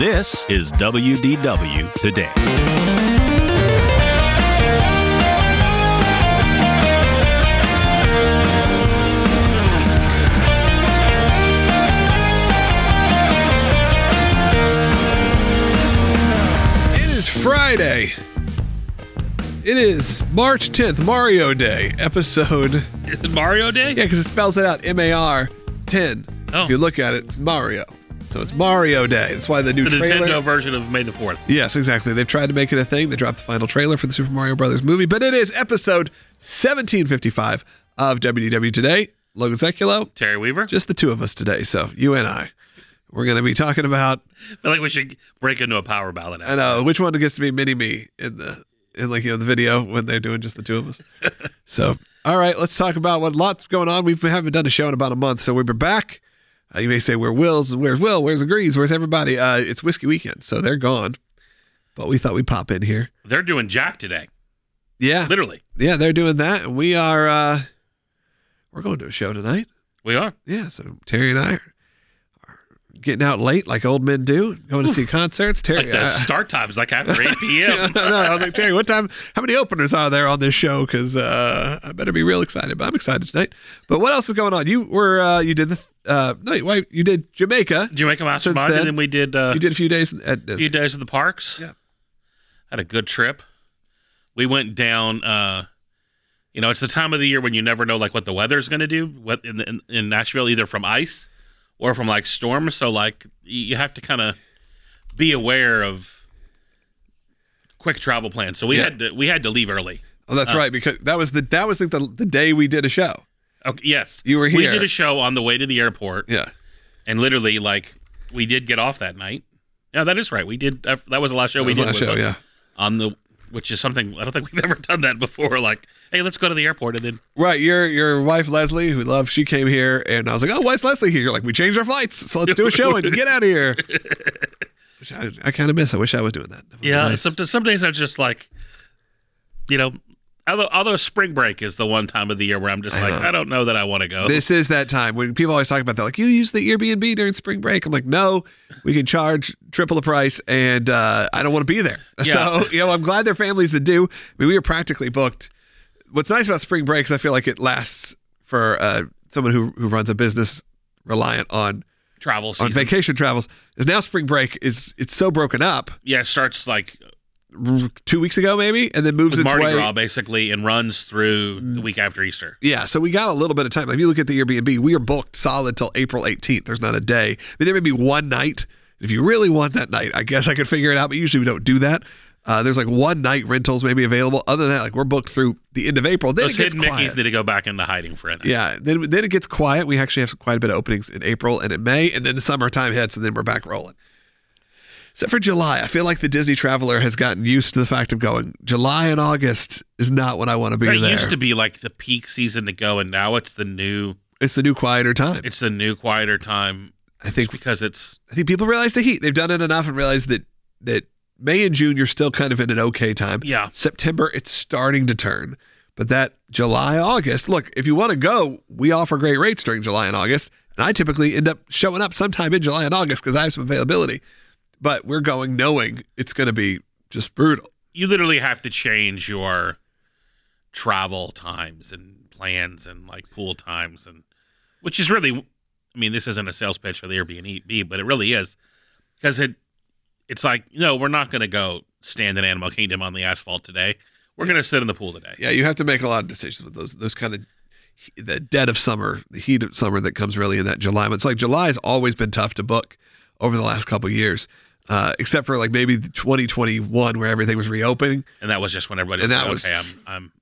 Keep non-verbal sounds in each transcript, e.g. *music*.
This is WDW Today. It is Friday. It is March 10th, Mario Day, episode. Is it Mario Day? Yeah, because it spells it out M A R 10. Oh. If you look at it, it's Mario. So it's Mario Day. That's why the new The trailer. Nintendo version of May the 4th. Yes, exactly. They've tried to make it a thing. They dropped the final trailer for the Super Mario Brothers movie, but it is episode 1755 of WDW Today. Logan Sekulow, Terry Weaver. just the two of us today. So you and I. We're going to be talking about I feel like we should break into a power ballad. I know which one gets to be mini me in the in like you know the video when they're doing just the two of us. *laughs* so all right, let's talk about what lots going on. We haven't done a show in about a month, so we're back. Uh, you may say where Will's, where's Will, where's Agrees, where's everybody? Uh, it's Whiskey Weekend, so they're gone. But we thought we'd pop in here. They're doing Jack today. Yeah, Literally. yeah, they're doing that, and we are uh, we're going to a show tonight. We are. Yeah, so Terry and I are, are getting out late like old men do, going to see concerts. Terry, Like the uh, start time's like after 8 *laughs* p.m. no, I was like, Terry, what time? How many openers are there on this show? Because uh, I better be real excited. But I'm excited tonight. But what else is going on? You were uh, you did the uh, no, wait, you did Jamaica. Jamaica Mastermind, then, and then we did uh, You did a few days at a Disney. few days at the parks. Yeah. Had a good trip. We went down. Uh, you know, it's the time of the year when you never know like what the weather's going to do. What in, in in Nashville, either from ice or from like storms. So like you you have to kind of be aware of quick travel plans. So we Yeah. had to we had to leave early. Oh, that's uh, right. Because that was the that was like the the day we did a show. Okay, yes, You were here. We did a show on the way to the airport, Yeah. and literally like we did get off that night. Yeah, that is right. We did. That that was the last show That we was did. last show. Yeah. on the which is something I don't think we've *laughs* ever done that before. Like, hey, let's go to the airport and then Right. Your your wife Leslie, who loves, she came here, and I was like, oh, why is Leslie here? You're like, we changed our flights, so let's do a *laughs* show and get out of here. *laughs* Which I, I kind of miss. I wish I was doing that. That yeah. nice. Some some days I'm just like, you know, although although spring break is the one time of the year where I'm just I like, know. I don't know that I want to go. This is that time when people always talk about that. Like, you use the Airbnb during spring break. I'm like, no, we can charge triple the price, and uh, I don't want to be there. Yeah. So, you know, I'm glad there are families that do. I mean, we were practically booked. What's nice about spring break is I feel like it lasts for uh, someone who, who runs a business reliant on Travel on vacation travels. Is now spring break is it's so broken up. Yeah, it starts like Two weeks ago, maybe, and then moves its Mardi way. Gras basically and runs through the week after Easter. Yeah, so we got a little bit of time. If you look at the Airbnb, we are booked solid till April 18th. There's not a day. I mean, there may be one night. If you really want that night, I guess I could figure it out, but usually we don't do that. Uh, there's like one night rentals maybe available. Other than that, like we're booked through the end of April. Then Those it gets hidden quiet. Mickeys need to go back into hiding for a night. yeah, then, then it gets quiet. We actually have quite a bit of openings in April and in May, and then the summertime hits, and then we're back rolling. Except for July, I feel like the Disney traveler has gotten used to the fact of going July and August is not what I want to be That there. used to be like the peak season to go, and now it's the new it's the new quieter time. it's the new quieter time. I think because it's I think people realize the heat. They've done it enough and realize that that May and June you're still kind of in an okay time. yeah. September it's starting to turn. But that July, August, look, if you want to go, we offer great rates during July and August. And I typically end up showing up sometime in July and August because I have some availability. But we're going knowing it's going to be just brutal. you literally have to change your travel times and plans and like pool times and which is really I mean this isn't a sales pitch for the Airbnb but it really is because it it's like no we're not going to go stand in Animal Kingdom on the asphalt today we're going to sit in the pool today Yeah, you have to make a lot of decisions with those those kind of the dead of summer, the heat of summer that comes really in that July. But it's like July has always been tough to book over the last couple of years, uh, except for like maybe 2021 where everything was reopening. and that was just when everybody And was that like, was- okay I'm I'm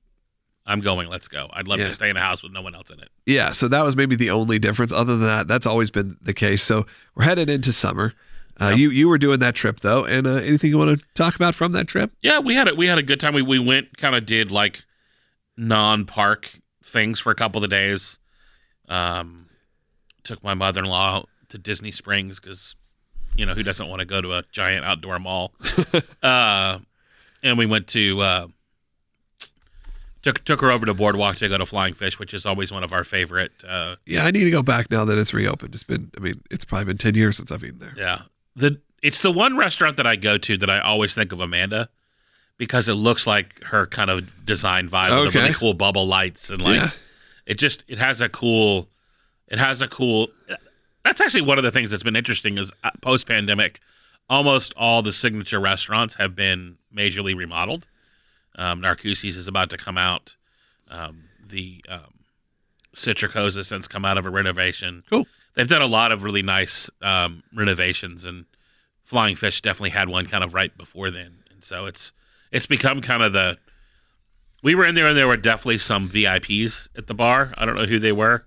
I'm going let's go I'd love Yeah. to stay in a house with no one else in it Yeah, so that was maybe the only difference. Other than that, that's always been the case. So we're headed into summer. Uh, You you were doing that trip though, and uh, anything you want to talk about from that trip? Yeah, we had a we had a good time. We we went kind of did like non park things for a couple of days. Um, took my mother in law to Disney Springs because you know who doesn't want to go to a giant outdoor mall. *laughs* uh, and we went to uh, took took her over to Boardwalk to go to Flying Fish, which is always one of our favorite. Uh, Yeah, I need to go back now that it's reopened. It's been, I mean, it's probably been ten years since I've eaten there. yeah, the it's the one restaurant that I go to that I always think of Amanda because it looks like her kind of design vibe with the really cool bubble lights and like Yeah. it just it has a cool it has a cool that's actually one of the things that's been interesting is post pandemic almost all the signature restaurants have been majorly remodeled. Um, Narcoossee's is about to come out. Um, the um, Citricos has since come out of a renovation. Cool. they've done a lot of really nice um, renovations and flying fish definitely had one kind of right before then. And so it's it's become kind of the we were in there and there were definitely some vips at the bar. I don't know who they were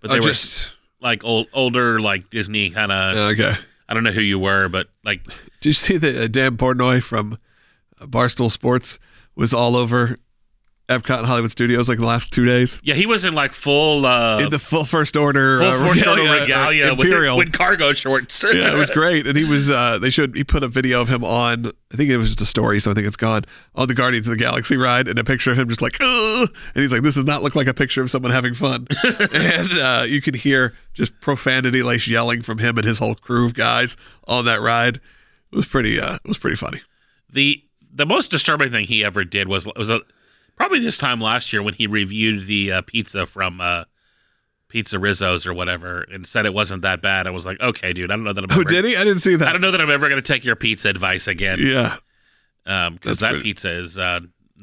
but they Oh, were just like old older like disney kind of okay. i don't know who you were but like Did you see that uh, Dave Portnoy from uh, Barstool Sports was all over Epcot and Hollywood Studios like the last two days yeah he was in like full uh in the full first order full uh, force regalia, uh, regalia with, Imperial. with cargo shorts *laughs* yeah, it was great. And he was uh they showed he put a video of him on I think it was just a story, so I think it's gone, on the Guardians of the Galaxy ride and a picture of him just like Ugh! and he's like, This does not look like a picture of someone having fun. *laughs* and uh you can hear just profanity laced yelling from him and his whole crew of guys on that ride. It was pretty uh it was pretty funny. the the most disturbing thing he ever did was was a, probably this time last year when he reviewed the uh, pizza from uh, PizzeRizzo's or whatever and said it wasn't that bad. I was like, okay, dude, I don't know that I'm. Oh, ever, did he? I didn't see that. I don't know that I'm ever going to take your pizza advice again Yeah. because That's that pretty- pizza is uh,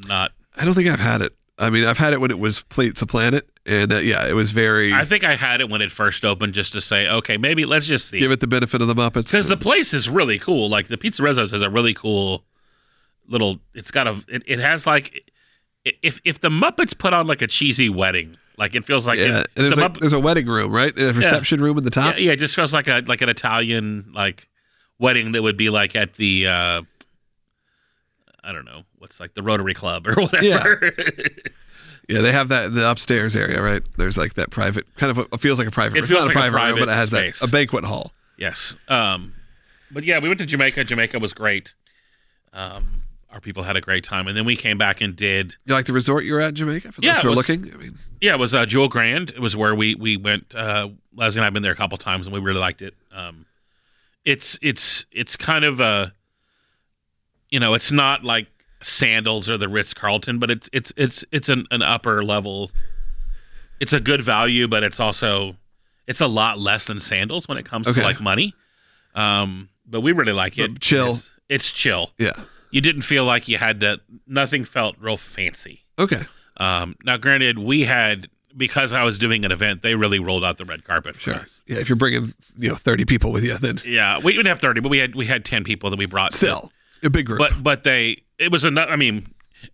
not. I don't think I've had it. I mean, I've had it when it was of Planet, and uh, yeah, it was very. I think I had it when it first opened just to say, okay, maybe let's just see. give it the benefit of the Muppets. because the place is really cool. Like the PizzeRizzo's has a really cool little. It's got a. It, it has like, if if the Muppets put on like a cheesy wedding, like it feels like yeah, it, there's the like, Mupp- there's a wedding room, right? A reception room in the top. yeah, yeah, it just feels like a like an Italian like wedding that would be like at the. uh I don't know what's like the Rotary Club or *laughs* whatever. Yeah, they have that in the upstairs area, right? There's like that private kind of a, it feels like a private. It room. It's not like a a private, room, but it has space. that a banquet hall. yes. Um, but yeah, we went to Jamaica. Jamaica was great. Um, our people had a great time, and then we came back and did You like the resort you were at in Jamaica? For those Yeah, who are was- looking, I mean, Yeah, it was uh, Jewel Grande. It was where we we went. Uh, Leslie and I've been there a couple times, and we really liked it. Um, it's it's it's kind of a, you know, it's not like Sandals or the Ritz Carlton, but it's it's it's it's an, an upper level. It's a good value, but it's also it's a lot less than Sandals when it comes Okay. to like money. Um, but we really like it. chill. It's, it's chill. yeah. You didn't feel like you had to. Nothing felt real fancy. Okay, Um, now, granted, we had because I was doing an event, they really rolled out the red carpet for sure. us. Yeah, if you're bringing you know 30 people with you, then Yeah, we didn't have thirty, but we had we had ten people that we brought. still a big group. but but they it was enough. I mean,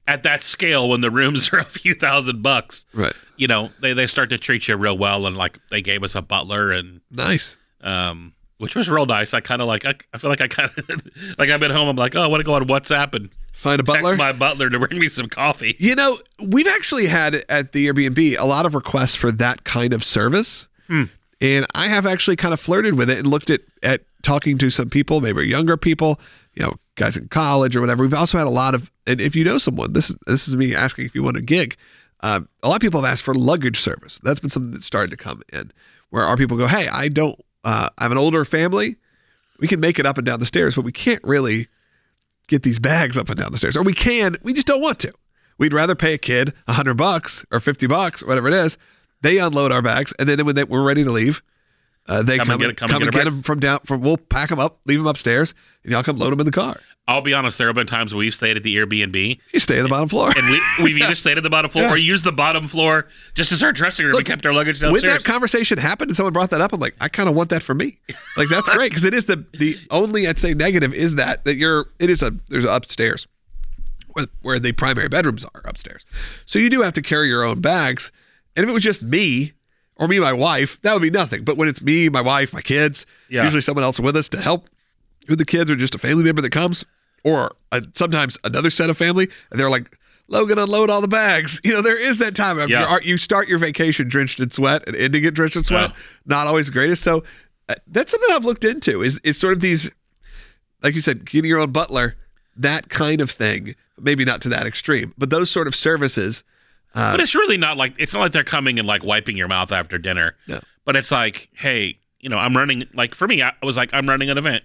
at that scale, when the rooms *laughs* are a few thousand bucks, right, you know, they they start to treat you real well, and like they gave us a butler and nice. um. Which was real nice. I kind of like. I, I feel like I kind of *laughs* like. I've been home. I'm like, oh, I want to go on WhatsApp and Find a butler. my butler to bring me some coffee. You know, we've actually had at the Airbnb a lot of requests for that kind of service. And I have actually kind of flirted with it and looked at, at talking to some people, maybe younger people, you know, guys in college or whatever. We've also had a lot of, and if you know someone, this is this is me asking if you want a gig. Um, a lot of people have asked for luggage service. That's been something that started to come in, where our people go, "Hey, I don't, uh, I have an older family. We can make it up and down the stairs, but we can't really get these bags up and down the stairs, or we can, we just don't want to. We'd rather pay a kid a hundred bucks or fifty bucks, whatever it is. They unload our bags, and then when they, we're ready to leave, uh, they Come come, and get it- come come, and and get get them from down. From we'll pack them up, leave them upstairs, and y'all come load them in the car. I'll be honest. There have been times we've stayed at the Airbnb You stay on the bottom floor. and we, we've either stayed at the bottom floor *laughs* Yeah. or used the bottom floor just as our dressing room Look, and kept our luggage downstairs. when that conversation happened and someone brought that up, I'm like, I kind of want that for me. Like that's great because it is the the only I'd say negative is that that you're it is a there's upstairs where, where the primary bedrooms are upstairs, so you do have to carry your own bags. And if it was just me or me my wife, that would be nothing. But when it's me, my wife, my kids, Yeah. usually someone else with us to help with the kids or just a family member that comes, or uh sometimes another set of family, and they're like. Logan, unload all the bags. *laughs* You know, there is that time. Yeah. You start your vacation drenched in sweat and ending it drenched in sweat. Yeah. Not always the greatest. So uh, that's something I've looked into. Is is sort of these, like you said, getting your own butler, that kind of thing. Maybe not to that extreme, but those sort of services. Uh, but it's really not like it's not like they're coming and like wiping your mouth after dinner. No. But it's like, hey, you know, I'm running. Like for me, I was like, I'm running an event.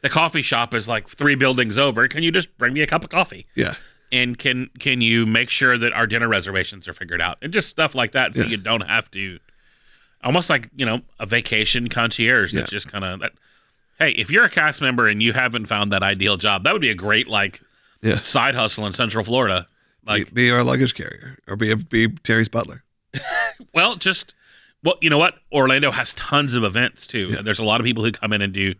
The coffee shop is like three buildings over. Can you just bring me a cup of coffee? Yeah. And can can you make sure that our dinner reservations are figured out and just stuff like that, so Yeah. you don't have to, almost like you know a vacation concierge that's Yeah. just kind of that. Hey, if you're a cast member and you haven't found that ideal job, that would be a great like Yeah. side hustle in Central Florida. Like, be, be our luggage carrier or be be Terry's butler. *laughs* well, just well, you know what? Orlando has tons of events too. There's a lot of people who come in and do.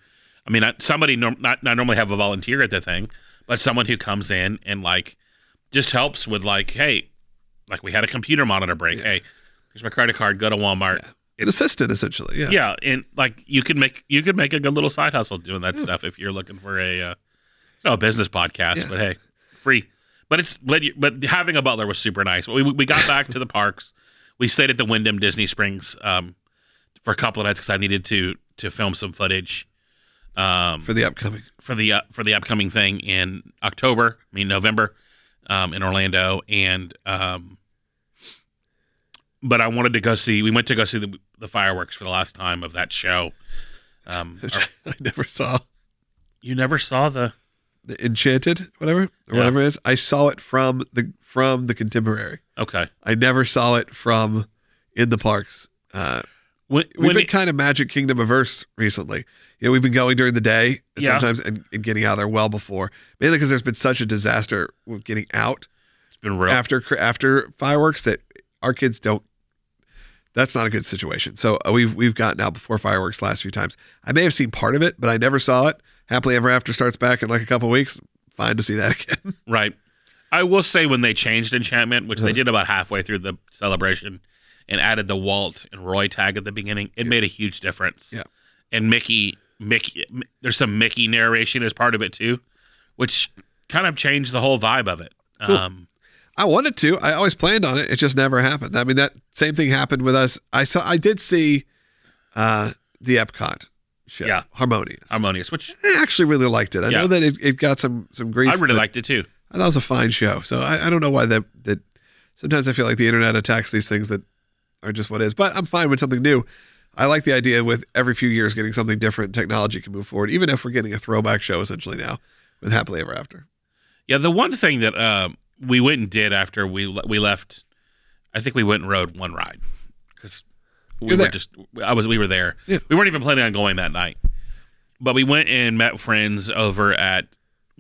I mean, somebody norm, not not normally have a volunteer at the thing, but someone who comes in and like just helps with like, hey, like we had a computer monitor break. Hey, here's my credit card. Go to Walmart. An assistant, essentially. Yeah. Yeah, and like you could make you could make a good little side hustle doing that stuff if you're looking for a uh, it's not a business podcast, Yeah. but hey, free. But it's but, but having a butler was super nice. We we got back to the parks. We stayed at the Wyndham Disney Springs um, for a couple of nights because I needed to to film some footage um, For the upcoming. for the uh, for the upcoming thing in October. I mean November um, in Orlando, and um, but I wanted to go see. We went to go see the, the fireworks for the last time of that show. Um, Which *laughs* I never saw. you never saw the The Enchanted, whatever, or Yeah. whatever it is. I saw it from the from the contemporary. okay. I never saw it from in the parks. Uh, When, we've when been it- kind of Magic Kingdom averse recently. You know, we've been going during the day and Yeah. sometimes and, and getting out there well before, mainly because there's been such a disaster with getting out it's been real. after after fireworks that our kids don't. That's not a good situation. So uh, we've we've gotten out before fireworks last few times. I may have seen part of it, but I never saw it. Happily Ever After starts back in like a couple weeks. Fine to see that *laughs* again. Right. I will say when they changed Enchantment, which they did about halfway through the celebration, and added the Walt and Roy tag at the beginning, it made a huge difference. Yeah. And Mickey, Mickey, there's some Mickey narration as part of it too, which kind of changed the whole vibe of it. Um, I wanted to. I always planned on it. It just never happened. I mean, that same thing happened with us. I saw. I did see uh, the Epcot show. Yeah. Harmonious. harmonious, which I actually really liked it. I Yeah. know that it, it got some some grief. I really liked it too. I thought it was a fine show. So I, I don't know why that that. Sometimes I feel like the internet attacks these things that are just what is. But I'm fine with something new. I like the idea with every few years getting something different. Technology can move forward, even if we're getting a throwback show essentially now with Happily Ever After. Yeah, the one thing that uh, we went and did after we we left, I think we went and rode one ride because we were just I was we were there. Yeah. We weren't even planning on going that night, but we went and met friends over at.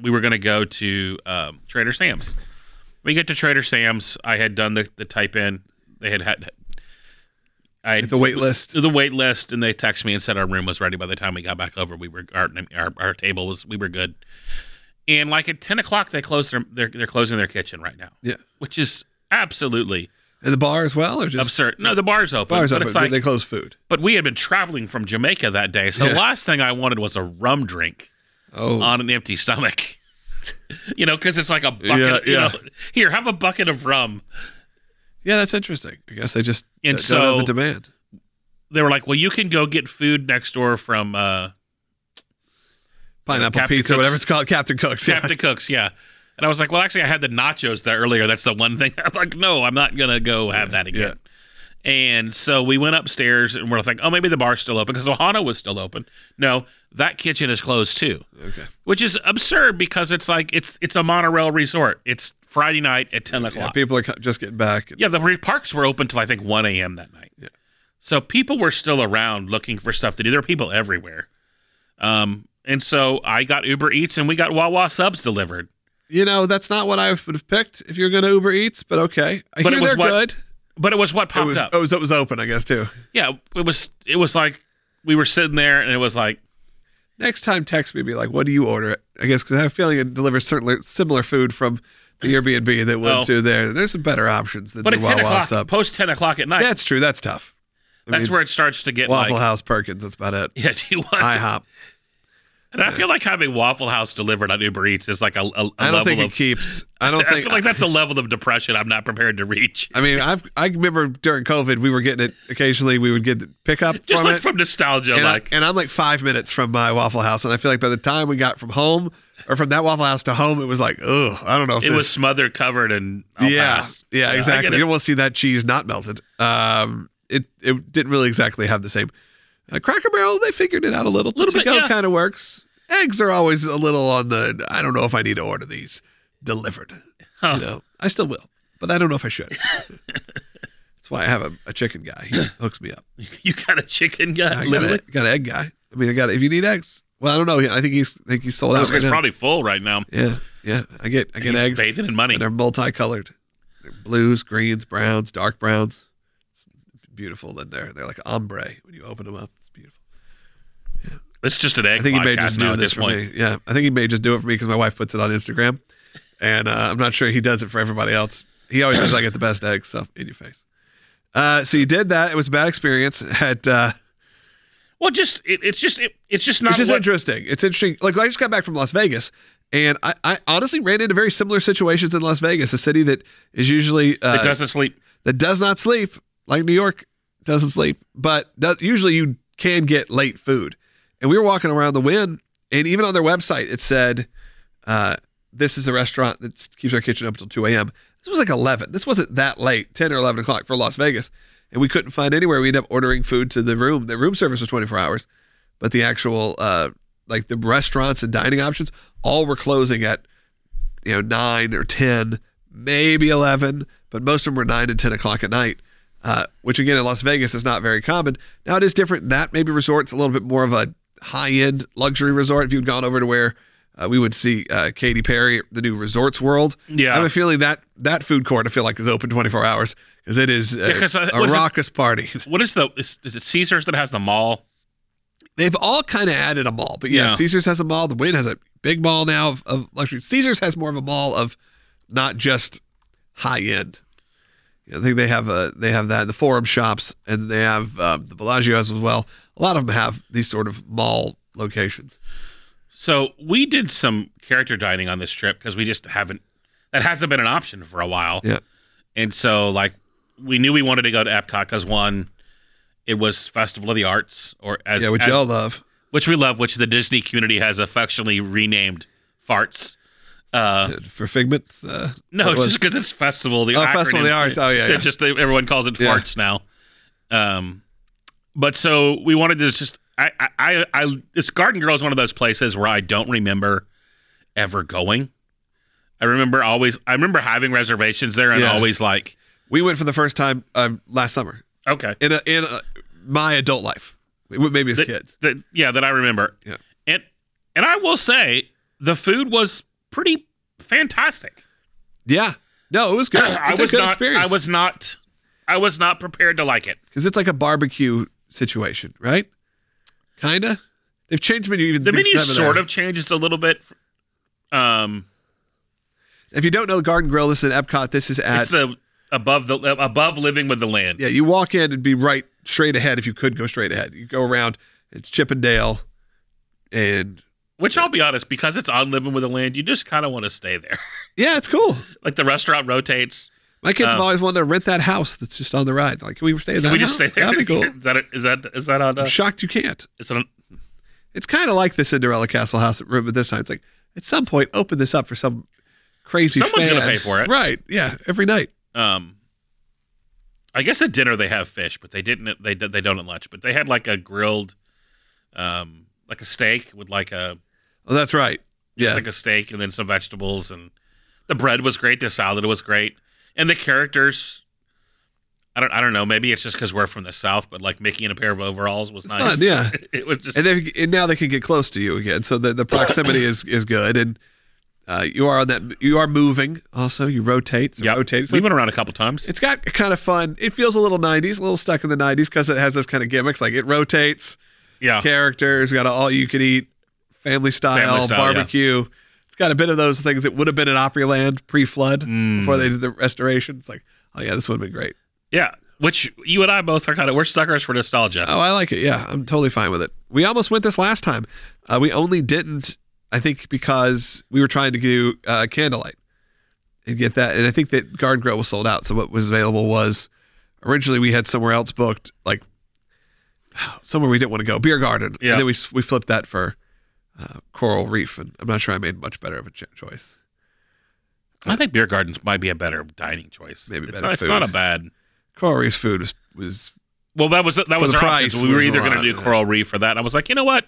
We were going to go to um, Trader Sam's. We get to Trader Sam's. I had done the the type in. They had had. I At the wait list. the wait list and they texted me and said our room was ready by the time we got back over we were our, our, our table was we were good and like at 10 o'clock they closed their they're, they're closing their kitchen right now Yeah. which is absolutely And the bar as well, or just absurd no the bar's open bars but open, it's but like they close food. but we had been traveling from jamaica that day so Yeah. the last thing i wanted was a rum drink Oh, on an empty stomach *laughs* you know because it's like a bucket Yeah, you yeah. know here have a bucket of rum yeah, that's interesting. I guess they just And don't have so- the demand. they were like well you can go get food next door from uh Pineapple Captain pizza, Cook's. whatever it's called, Captain Cook's. Captain Cook's, yeah. And I was like, well, actually, I had the nachos there earlier. That's the one thing. *laughs* I'm like, no, I'm not gonna go have that again. And so we went upstairs and we're like, oh, maybe the bar's still open because Ohana was still open. No, that kitchen is closed too, Okay. which is absurd because it's like it's it's a monorail resort. It's Friday night at ten Yeah, o'clock. people are just getting back. Yeah, the parks were open till I think one a.m. that night. Yeah. So people were still around looking for stuff to do. There were people everywhere. Um, and so I got Uber Eats and we got Wawa subs delivered. You know, that's not what I would have picked if you're going to Uber Eats, but okay. I But hear they're what- good. But it was what It popped was, up. it was it was open, I guess too. Yeah, it was it was like we were sitting there and it was like Next time, text me, be like, "What do you order?" I guess because I have a feeling it delivers certainly similar food from the *laughs* Airbnb that went Oh. to there. There's some better options than but the it's ten Wawa sub. post ten o'clock at night. That's true. That's tough. I That's mean, where it starts to get Waffle like House Perkins. That's about it. *laughs* Yeah, do you want IHOP. And I feel like having Waffle House delivered on Uber Eats is like a, a, a I don't level think of it keeps. I *laughs* don't I think. feel like that's a level of depression I'm not prepared to reach. I mean, I've I remember during COVID we were getting it occasionally. We would get the pickup Just from like it, from nostalgia, and, like I, and I'm like five minutes from my Waffle House, and I feel like by the time we got from home or from that Waffle House to home, it was like, ugh, I don't know if it this. was smothered, covered, and yeah, yeah, I exactly. You don't want to see that cheese not melted. Um, it it didn't really exactly have the same. Uh, Cracker Barrel, they figured it out a little. Little to bit, go yeah. kind of works. eggs are always a little on the. I don't know if I need to order these delivered. Huh. You know, I still will, but I don't know if I should. *laughs* That's why I have a, a chicken guy. He *clears throat* hooks me up. You got a chicken guy, I got, literally. a, got an egg guy. I mean, I got. If you need eggs, well, I don't know. I think he's. I think he's sold out It's right probably full right now. yeah, yeah. I get. I get He's eggs. bathing in money. and they're multicolored. They're blues, greens, browns, dark browns. Beautiful in there. They're like ombre when you open them up. It's beautiful. Yeah. It's just an egg I think he may just do this for point. me. Yeah, I think he may just do it for me because my wife puts it on Instagram, and uh, I'm not sure he does it for everybody else. He always says I get the best eggs, so in your face. Uh, so you did that. It was a bad experience. At uh, Well, just it, it's just it, it's just not it's just what, interesting. It's interesting. Like I just got back from Las Vegas, and I, I honestly ran into very similar situations in Las Vegas, a city that is usually uh, it doesn't sleep. that does not sleep like New York doesn't sleep, but usually you can get late food. And we were walking around the Wynn, and even on their website, it said, uh, "This is a restaurant that keeps our kitchen up until 2 a.m." This was like 11. This wasn't that late, 10 or 11 o'clock for Las Vegas, and we couldn't find anywhere. We ended up ordering food to the room. The room service was 24 hours, but the actual uh, like the restaurants and dining options all were closing at you know nine or 10, maybe 11, but most of them were nine and 10 o'clock at night. Uh, which again in Las Vegas is not very common. Now it is different. That maybe resorts a little bit more of a high end luxury resort. If you'd gone over to where uh, we would see uh, Katy Perry, the new Resorts World. Yeah. I have a feeling that that food court I feel like is open 24 hours because it is a, 'cause, uh, a is it? raucous party. *laughs* What is the is, is it Caesars that has the mall? They've all kind of added a mall, but yeah, Yeah. Caesars has a mall. The Wynn has a big mall now of, of luxury. Caesars has more of a mall of not just high end. I think they have a they have that the Forum shops, and they have uh, the Bellagio as well. A lot of them have these sort of mall locations. So we did some character dining on this trip because we just haven't. That hasn't been an option for a while. Yeah. And so, like, we knew we wanted to go to Epcot because one, it was Festival of the Arts, or as, Yeah, which as- y'all love. which we love, which the Disney community has affectionately renamed Farts. Uh, for Figment. Uh, no, just because it's Festival the Oh, Festival of the acronym. Arts. Oh, yeah, yeah. just everyone calls it Yeah. Farts now. Um, but so we wanted to just I I I, I this Garden Grill is one of those places where I don't remember ever going. I remember always I remember having reservations there and Yeah. always like we went for the first time um, last summer okay in a, in a, my adult life. Maybe as that, kids. that- yeah that I remember Yeah. and and I will say the food was pretty fantastic. Yeah. No, it was good. *coughs* I was a good not experience. I was not I was not prepared to like it. because it's like a barbecue situation, right? Kinda. They've changed menu even. The menu sort of changes a little bit. Um, If you don't know the Garden Grill, this is at Epcot. This is at it's the above the above living with the land. yeah. You walk in and be right straight ahead if you could go straight ahead. You go around. It's Chip 'n' Dale, and Which I'll be honest, because it's on living with the land, you just kind of want to stay there. *laughs* yeah, it's cool. like the restaurant rotates. My kids have Um, always wanted to rent that house that's just on the ride. Like, can we stay in that we just house? stay there? That'd be cool. *laughs* Is that? Is that is that on? Uh, I'm shocked you can't. it's on. It's kind of like the Cinderella Castle house room, but this time it's like at some point open this up for some crazy. Someone's gonna pay for it. right? Yeah, every night. Um, I guess at dinner they have fish, but they didn't. They they don't at lunch, but they had like a grilled, um, like a steak with like a Oh, that's right. Yeah, like a steak and then some vegetables and the bread was great. The salad was great, and the characters. I don't. I don't know. Maybe it's just because we're from the south, but like Mickey in a pair of overalls was nice. fun, yeah. *laughs* it was just and then and now they can get close to you again. So the, the proximity is is good, and uh, you are on that. You are moving. Also, you rotate. So yeah. rotate. So We've it's, been around a couple times. it's got kind of fun. It feels a little '90s, a little stuck in the '90s because it has those kind of gimmicks. Like it rotates. Yeah, Characters. We got all you can eat, family style, Family style, yeah. barbecue. It's got a bit of those things that would have been at Opryland pre-flood Mm. before they did the restoration. It's like, oh yeah, this would have been great. yeah. Which you and I both are kind of we're suckers for nostalgia. Oh, I like it. Yeah, I'm totally fine with it. We almost went this last time. Uh, we only didn't, I think, because we were trying to do uh, candlelight and get that. And I think that Garden Grill was sold out. So what was available was originally we had somewhere else booked, like *sighs* somewhere we didn't want to go, Beer Garden. Yeah. And then we we flipped that for uh, Coral Reef, and I'm not sure I made much better of a ch- choice. I think beer gardens might be a better dining choice. Maybe it's better not, it's not a bad. Coral Reef's food was was Well, that was that was our price. We were either going to do coral reef or that. And I was like, you know what?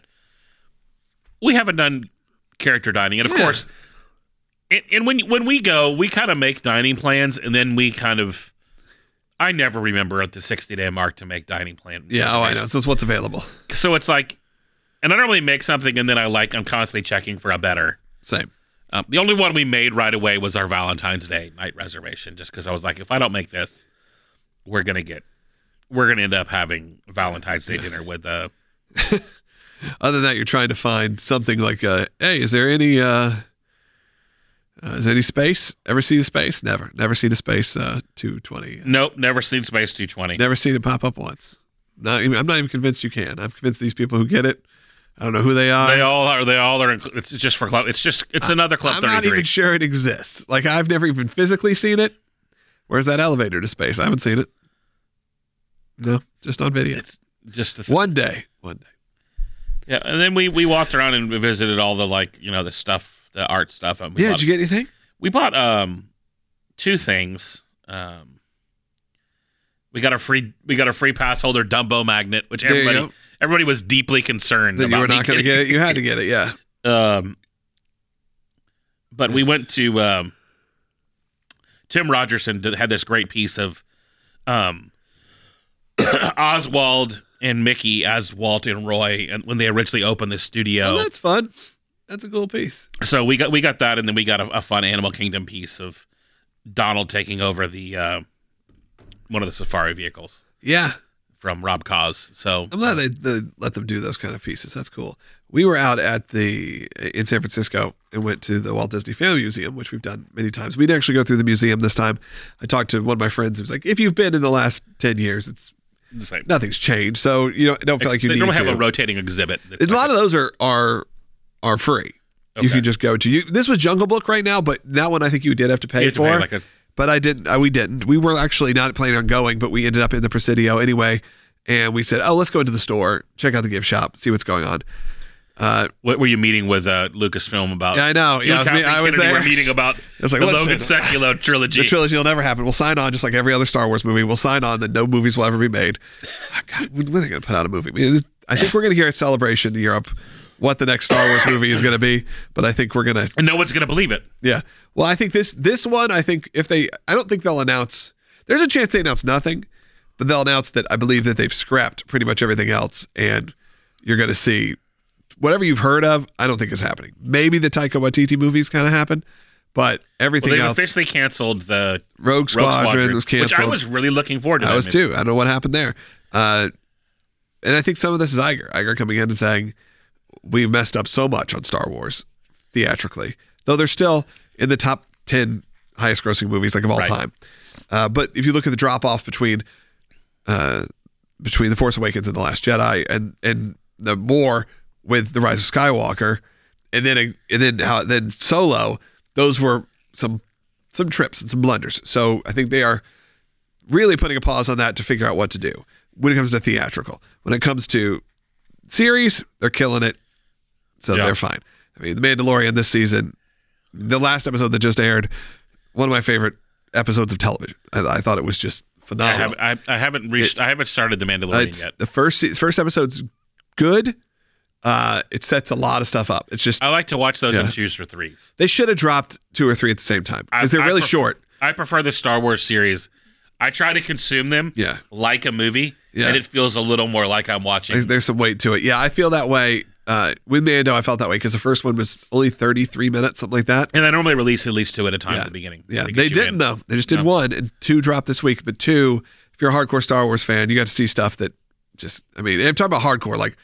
we haven't done character dining, and of Yeah. course, and, and when when we go, we kind of make dining plans, and then we kind of. I never remember at the sixty day mark to make dining plan. Yeah. Oh, I know. So it's what's available. So it's like, and I normally make something, and then I like I'm constantly checking for a better. Same. Um, the only one we made right away was our Valentine's Day night reservation, just because I was like, if I don't make this, we're gonna get, we're gonna end up having Valentine's Day dinner with uh, *laughs* Other than that, you're trying to find something like, uh, hey, is there any, uh, uh, is there any space? Ever see the space? Never. Never seen a space uh, 220. nope, never seen Space 220. Never seen it pop up once. Not even, I'm not even convinced you can. I'm convinced these people who get it, I don't know who they are. They all are. They all are. It's just for club. It's just. It's another club I'm thirty not three. even sure it exists. Like I've never even physically seen it. Where's that elevator to space? I haven't seen it. No, just on video. It's just One day. One day. yeah. And then we we walked around and we visited all the like you know the stuff, the art stuff. And we Yeah, did you get anything? we bought um two things. Um, we got a free we got a free pass holder Dumbo magnet, which everybody. Everybody was deeply concerned That you were not going to get it. You had to *laughs* get it. Yeah. Um, but we went to um, Tim Rogerson had this great piece of um, *coughs* Oswald and Mickey as Walt and Roy, and when they originally opened the studio. Oh, that's fun. That's a cool piece. so we got we got that, and then we got a, a fun Animal Kingdom piece of Donald taking over the uh, one of the safari vehicles Yeah. From Rob Kaz. So I'm glad um, they, they let them do those kind of pieces. That's cool. We were out at the in San Francisco and went to the Walt Disney Family Museum, which we've done many times. We didn't actually go through the museum this time. I talked to one of my friends who was like, "If you've been in the last ten years, it's the same. nothing's changed, so you know don't feel like you they need don't to." have a rotating exhibit. It's a like lot of those are are are free. You can just go to you. This was Jungle Book right now, but that one I think you did have to pay You have to for. pay like a- but I didn't. Uh, we didn't. We were actually not planning on going, but we ended up in the Presidio anyway, and we said, "Oh, let's go into the store, check out the gift shop, see what's going on." Uh, What were you meeting with uh, Lucasfilm about? Yeah, I know. Yeah, I was me- I was there. Were meeting about *laughs* was like, the Logan Sekulow *laughs* trilogy. the trilogy will never happen. We'll sign on just like every other Star Wars movie. We'll sign on that no movies will ever be made. Ah, God, when are they going to put out a movie? I, mean, I think we're going to hear at Celebration in Europe what the next Star Wars movie is going to be, but I think we're going to and no one's going to believe it. Yeah. Well, I think this this one, I think if they, I don't think they'll announce. There's a chance they announce nothing, but they'll announce that I believe that they've scrapped pretty much everything else, and you're going to see whatever you've heard of. I don't think is happening. Maybe the Taika Waititi movies kind of happen, but everything Well, they've else, officially canceled the Rogue Rogue Squadron, Squadron, was canceled. which I was really looking forward to. I was movie. too. I don't know what happened there. Uh, and I think some of this is Iger. Iger coming in and saying, we messed up so much on Star Wars theatrically, though they're still in the top 10 highest grossing movies like of all Right. time. Uh, but if you look at the drop off between uh, between The Force Awakens and The Last Jedi and and the more with The Rise of Skywalker and then and then how then Solo, those were some some trips and some blunders. So I think they are really putting a pause on that to figure out what to do when it comes to theatrical. When it comes to series, they're killing it. So Yeah. they're fine. I mean, The Mandalorian this season, the last episode that just aired, one of my favorite episodes of television. I, I thought it was just I, phenomenal. have, I, I haven't reached. I haven't started the Mandalorian yet. the first first episode's good. Uh, it sets a lot of stuff up. It's just I like to watch those Yeah. in twos for threes. they should have dropped two or three at the same time because they're I- really short. I prefer the Star Wars series. I try to consume them Yeah. like a movie, Yeah. and it feels a little more like I'm watching. There's, there's some weight to it. Yeah, I feel that way. Uh, with Mando, I felt that way because the first one was only 33 minutes, something like that. and I normally release at least two at a time Yeah. at the beginning. Yeah, they didn't in. though. They just did No. one, and two dropped this week. But two, if you're a hardcore Star Wars fan, you got to see stuff that just. I mean, I'm talking about hardcore. Like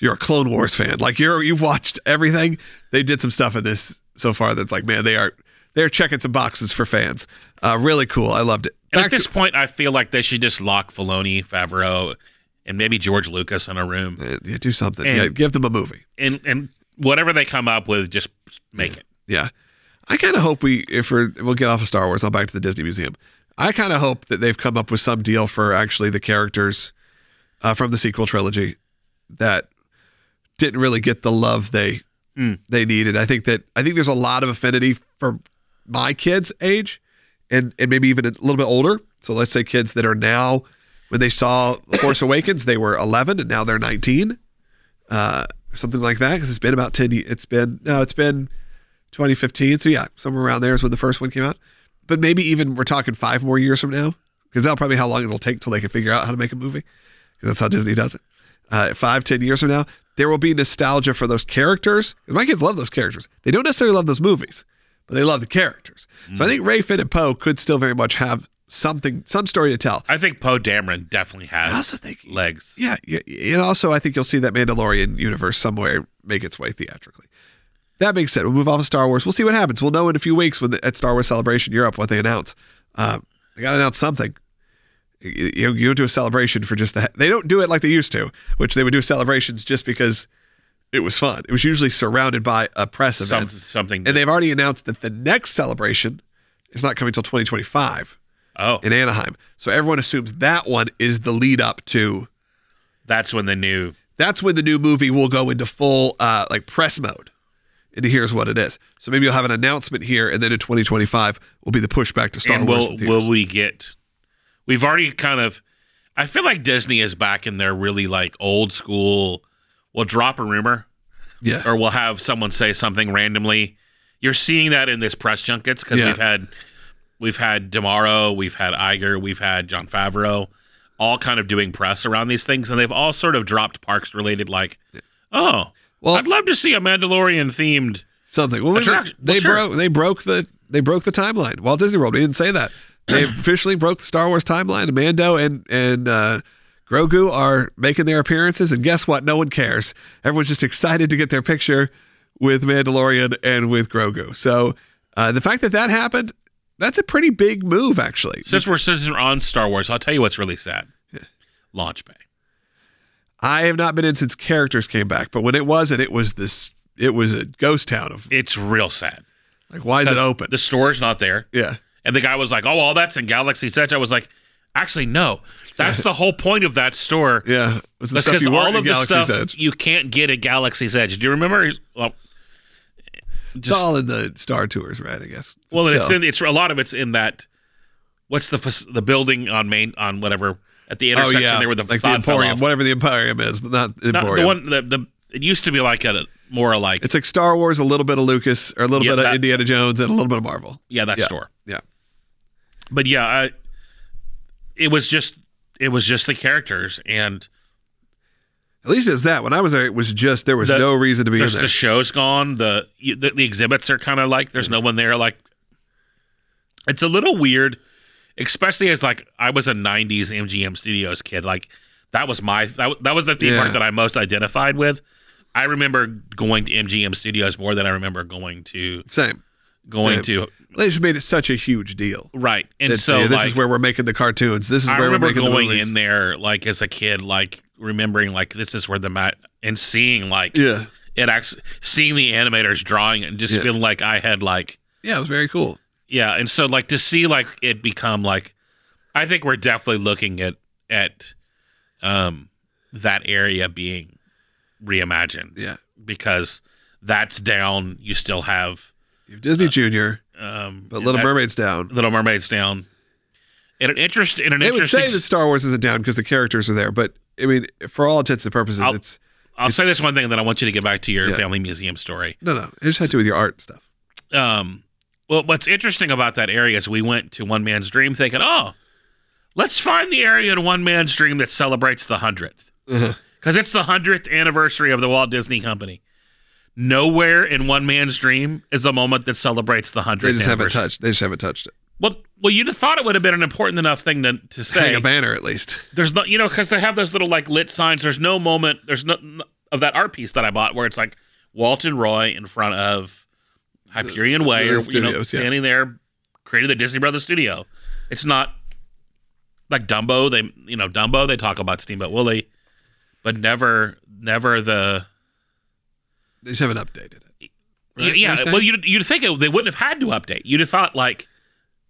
you're a Clone Wars fan. Like you're you've watched everything. They did some stuff in this so far that's like, man, they are they're checking some boxes for fans. Uh, really cool. I loved it. At this to, point, I feel like they should just lock Filoni, Favreau, and maybe George Lucas in a room, Uh, yeah, do something. And- yeah, give them a movie. and and whatever they come up with, just make it. Yeah. I kind of hope we, if we're, we'll get off of Star Wars, I'll back to the Disney Museum. I kind of hope that they've come up with some deal for actually the characters uh, from the sequel trilogy that didn't really get the love they Mm. they needed. I think that I think there's a lot of affinity for my kids' age, and and maybe even a little bit older. So let's say kids that are now when they saw Force Awakens, they were 11 and now they're 19. Uh, something like that because it's been about 10 it's been no it's been 2015 so yeah somewhere around there is when the first one came out but maybe even we're talking five more years from now because that'll probably how long it'll take till they can figure out how to make a movie because that's how disney does it uh, five ten years from now there will be nostalgia for those characters. my kids love those characters they don't necessarily love those movies but they love the characters so i think Rey finn and poe could still very much have something some story to tell I think Poe Dameron definitely has also think- legs. Yeah, y- and also I think you'll see that Mandalorian universe somewhere make its way theatrically. That being said, we'll move off of Star Wars. We'll see what happens. We'll know in a few weeks when the, at Star Wars Celebration Europe what they announce. Um, they got to announce something. You, you, you don't do a celebration for just the. They don't do it like they used to, which they would do celebrations just because it was fun. It was usually surrounded by a press Some, event, something. and they've already announced that the next celebration is not coming until 2025 oh, in Anaheim. So everyone assumes that one is the lead up to that's when the new. that's when the new movie will go into full uh, like press mode. And here's what it is. So maybe you'll have an announcement here, and then in 2025 will be the pushback to Star and Wars. will will we get? We've already kind of. I feel like Disney is back in their really like old school. We'll drop a rumor, yeah, or we'll have someone say something randomly. You're seeing that in this press junkets because Yeah. we've had we've had D'Amaro, we've had Iger, we've had Jon Favreau, all kind of doing press around these things, and they've all sort of dropped parks related like, oh, Well- I'd love to see a Mandalorian themed. something. Well, Attraction- they well, sure. broke they broke the they broke the timeline. Walt Disney World. We didn't say that. They *clears throat* officially broke the Star Wars timeline. Mando and and uh, Grogu are making their appearances, and guess what? No one cares. Everyone's just excited to get their picture with Mandalorian and with Grogu. So uh, the fact that that happened, that's a pretty big move, actually. Since we're since we're on Star Wars, I'll tell you what's really sad. Launch Bay. I have not been in since characters came back, but when it wasn't, it was this. It was a ghost town of It's real sad. like, why is it open? The store's not there. yeah, And the guy was like, "Oh, all that's in Galaxy Edge." I was like, "Actually, no. That's *laughs* the whole point of that store. yeah. It was the That's stuff because all of the Galaxy's stuff Edge. you can't get at Galaxy's Edge. Do you remember? Well, It's all in the Star Tours, right? I guess. well, But it's in it's a lot of it's in that. What's the the building on main on whatever at the oh intersection yeah, there where the like the Emporium, whatever the Emporium is, but not the Not Emporium. the one the, the it used to be like a more like It's like Star Wars, a little bit of Lucas, or a little Yeah, bit of that- Indiana Jones, and a little bit of Marvel. yeah that Yeah. store. Yeah, But yeah, I, it was just it was just the characters and at least it's that. When I was there, it was just there was The- no reason to be in there's there. the show's gone. The you- the, the exhibits are kind of like there's no one there. Like it's a little weird, especially as like I was a '90s MGM Studios kid. Like that was my that, that was the theme Yeah. park that I most identified with. I remember going to MGM Studios more than I remember going to Same. Going to They just made it such a huge deal. right. And That, so this like, is where we're making the cartoons. This is I where we're making going the in there like as a kid, like remembering like this is where the mat and seeing like Yeah, it actually seeing the animators drawing it and just Yeah. feeling like I had like yeah, it was very cool. yeah, and so like to see like it become like I think we're definitely looking at at um that area being reimagined Yeah, because that's down. You still have you have Disney Junior, um but Little that- Mermaid's down. Little Mermaid's down. In an interest in an would interesting say that Star Wars isn't down because the characters are there, but I mean, for all intents and purposes, I'll- it's I'll say this one thing, and then I want you to get back to your Yeah. family museum story. no, no. It just had to do with your art stuff. um, well, what's interesting about that area is we went to One Man's Dream thinking, oh, let's find the area in One Man's Dream that celebrates the 100th. Uh-huh. Because it's the 100th anniversary of the Walt Disney Company. Nowhere in One Man's Dream is a moment that celebrates the 100th They just haven't touched. They just haven't touched it. Well, well, you'd have thought it would have been an important enough thing to, to say. Hang a banner at least. There's no, you know, because they have those little like lit signs. There's no moment. There's no of that art piece that I bought where it's like Walt and Roy in front of Hyperion Way, the or you know, studios, yeah. standing there, created the Disney Brothers studio. It's not like Dumbo. They, you know, Dumbo. They talk about Steamboat Willie, but never, never the. They just haven't updated it. Right? yeah, well, you'd you'd think it, they wouldn't have had to update. You'd have thought like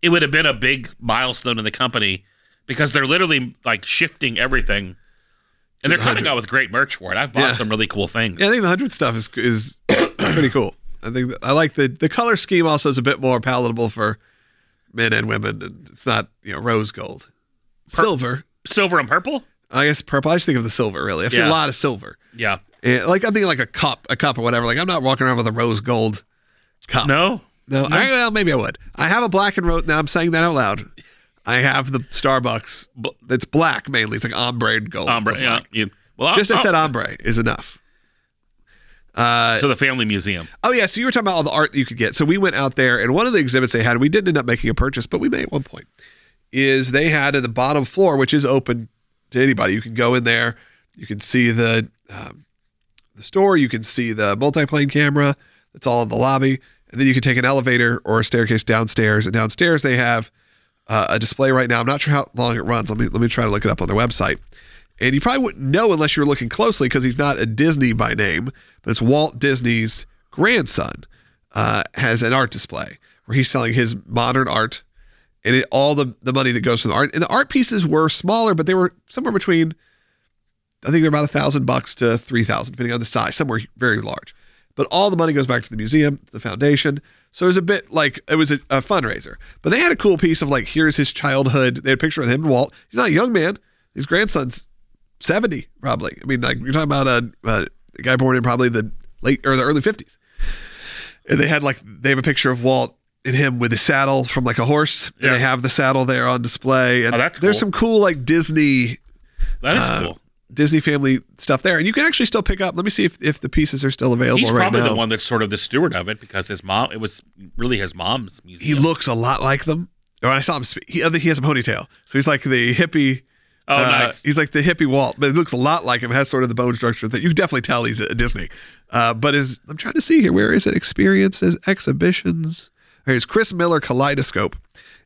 it would have been a big milestone in the company because they're literally like shifting everything, and they're the coming out with great merch for it. I've bought Yeah. some really cool things. Yeah, I think the hundred stuff is is *coughs* pretty cool. I think I like the the color scheme. Also, is a bit more palatable for men and women, and it's not you know rose gold, silver. Silver and purple. I guess purple. I just think of the silver really. I've seen Yeah. a lot of silver, Yeah, And, like I'm thinking like a cup, a cup or whatever. Like I'm not walking around with a rose gold cup. No, No, I, well, maybe I would. I have a black and rose. Now I'm saying that out loud. I have the Starbucks. That's black mainly. It's like ombre and gold. ombre. It's Yeah, well, Just I said ombre is enough. Uh, so the family museum. oh yeah, so you were talking about all the art that you could get. So we went out there, and one of the exhibits they had, we didn't end up making a purchase, but we may at one point. Is they had at the bottom floor, which is open to anybody. You can go in there. You can see the um, the store. You can see the multiplane camera. That's all in the lobby, and then you can take an elevator or a staircase downstairs. And downstairs they have uh, a display right now. I'm not sure how long it runs. Let me let me try to look it up on their website. And you probably wouldn't know unless you were looking closely because he's not a Disney by name, but it's Walt Disney's grandson uh, has an art display where he's selling his modern art and it, all the, the money that goes from the art. And the art pieces were smaller, but they were somewhere between, I think they're about a thousand bucks to three thousand, depending on the size. Somewhere very large, but all the money goes back to the museum, the foundation. So it was a bit like it was a, a fundraiser. But they had a cool piece of like, here's his childhood. They had a picture of him and Walt. He's not a young man. His grandson's seventy, probably. I mean, like you're talking about a, a guy born in probably the late or the early fifties. And they had like they have a picture of Walt and him with a saddle from like a horse. yeah. And they have the saddle there on display. And Oh, there's cool. some cool like Disney That is uh, cool. Disney family stuff there. And you can actually still pick up. Let me see if, if the pieces are still available He's right probably now. the one that's sort of the steward of it because his mom. It was really his mom's he looks a lot like them. Or I saw him. Speak. He, he has a ponytail, so he's like the hippie. oh, uh, nice. He's like the hippie Walt, but it looks a lot like him. Has sort of the bone structure that you can definitely tell he's a Disney. Uh, but is I'm trying to see here. Where is it? Experiences, exhibitions. Here's Chris Miller Kaleidoscope,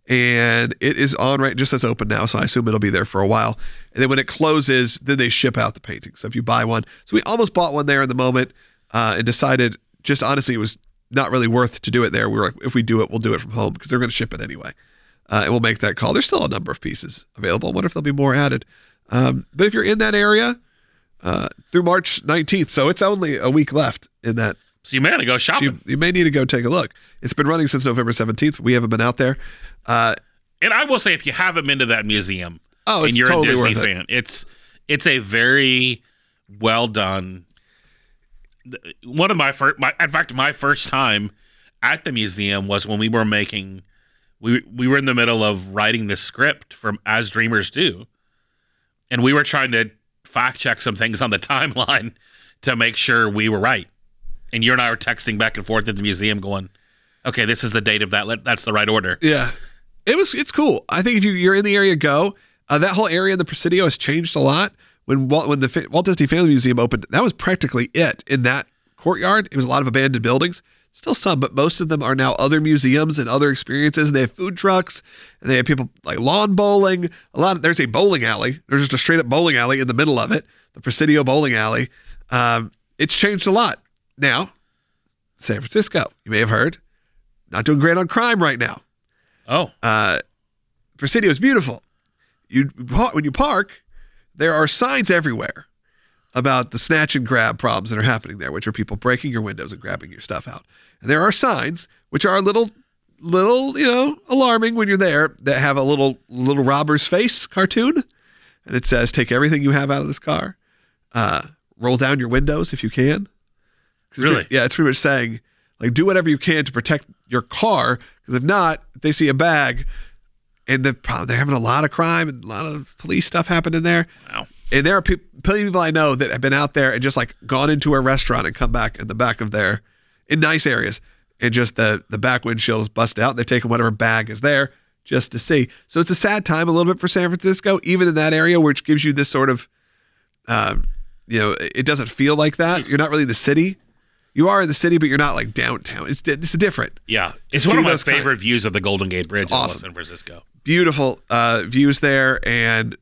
and it is on right just as open now. So I assume it'll be there for a while. And then when it closes, then they ship out the painting. So if you buy one, so we almost bought one there in the moment, uh, and decided just honestly it was not really worth to do it there. We were like, if we do it, we'll do it from home because they're going to ship it anyway uh, and we'll make that call. There's still a number of pieces available. I wonder if there'll be more added. Um, but if you're in that area uh, through March 19th, so it's only a week left in that. So you may want to go shopping. you, you may need to go take a look. It's been running since November 17th. We haven't been out there. Uh, and I will say, if you haven't been to that museum, Oh, and you're totally a Disney worth it. fan, it's it's a very well done. One of my first, my, in fact, my first time at the museum was when we were making. We we were in the middle of writing the script from As Dreamers Do, and we were trying to fact check some things on the *laughs* timeline to make sure we were right. And you and I were texting back and forth at the museum, going, "Okay, this is the date of that. That's the right order." yeah, it was. It's cool. I think if you, you're in the area, go. Uh, that whole area in the Presidio has changed a lot. When Walt, when the Walt Disney Family Museum opened, that was practically it in that courtyard. It was a lot of abandoned buildings. Still some, but most of them are now other museums and other experiences. And they have food trucks, and they have people like lawn bowling. A lot. Of, there's a bowling alley. There's just a straight up bowling alley in the middle of it, the Presidio Bowling Alley. Um, it's changed a lot. Now, San Francisco, you may have heard, not doing great on crime right now. Oh, Uh, Presidio is beautiful. You when you park, there are signs everywhere about the snatch and grab problems that are happening there, which are people breaking your windows and grabbing your stuff out. And there are signs which are a little, little, you know, alarming when you're there that have a little little robber's face cartoon, and it says, "Take everything you have out of this car, uh, roll down your windows if you can." Really? Yeah, it's pretty much saying like do whatever you can to protect your car because if not, if they see a bag, and they're having a lot of crime and a lot of police stuff happening there. wow. And there are pe- plenty of people I know that have been out there and just like gone into a restaurant and come back in the back of their in nice areas and just the the back windshields bust out. They've taken whatever bag is there just to see. So it's a sad time a little bit for San Francisco, even in that area, which gives you this sort of, um, you know, it doesn't feel like that. You're not really the city. You are in the city, but you're not like downtown. It's it's different. Yeah, it's one of my those kind- favorite views of the Golden Gate Bridge in awesome. San Francisco. beautiful uh, views there, and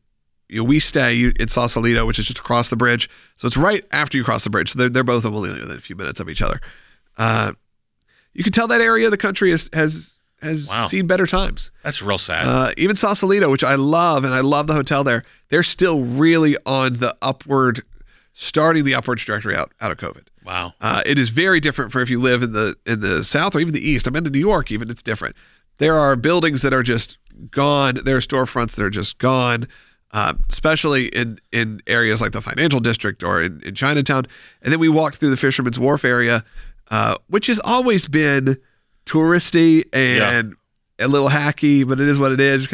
you know, we stay in Sausalito, which is just across the bridge. So it's right after you cross the bridge. So they're, they're both only within a few minutes of each other. Uh, you can tell that area of the country has has has Wow. seen better times. That's real sad. Uh, even Sausalito, which I love, and I love the hotel there. They're still really on the upward, starting the upward trajectory out out of COVID. Wow. Uh, it is very different for if you live in the in the south or even the east. I've been to New York, even it's different. There are buildings that are just gone. There are storefronts that are just gone. uh, especially in in areas like the financial district or in, in Chinatown. And then we walked through the Fisherman's Wharf area, uh, which has always been touristy and a little hacky, but it is what it is.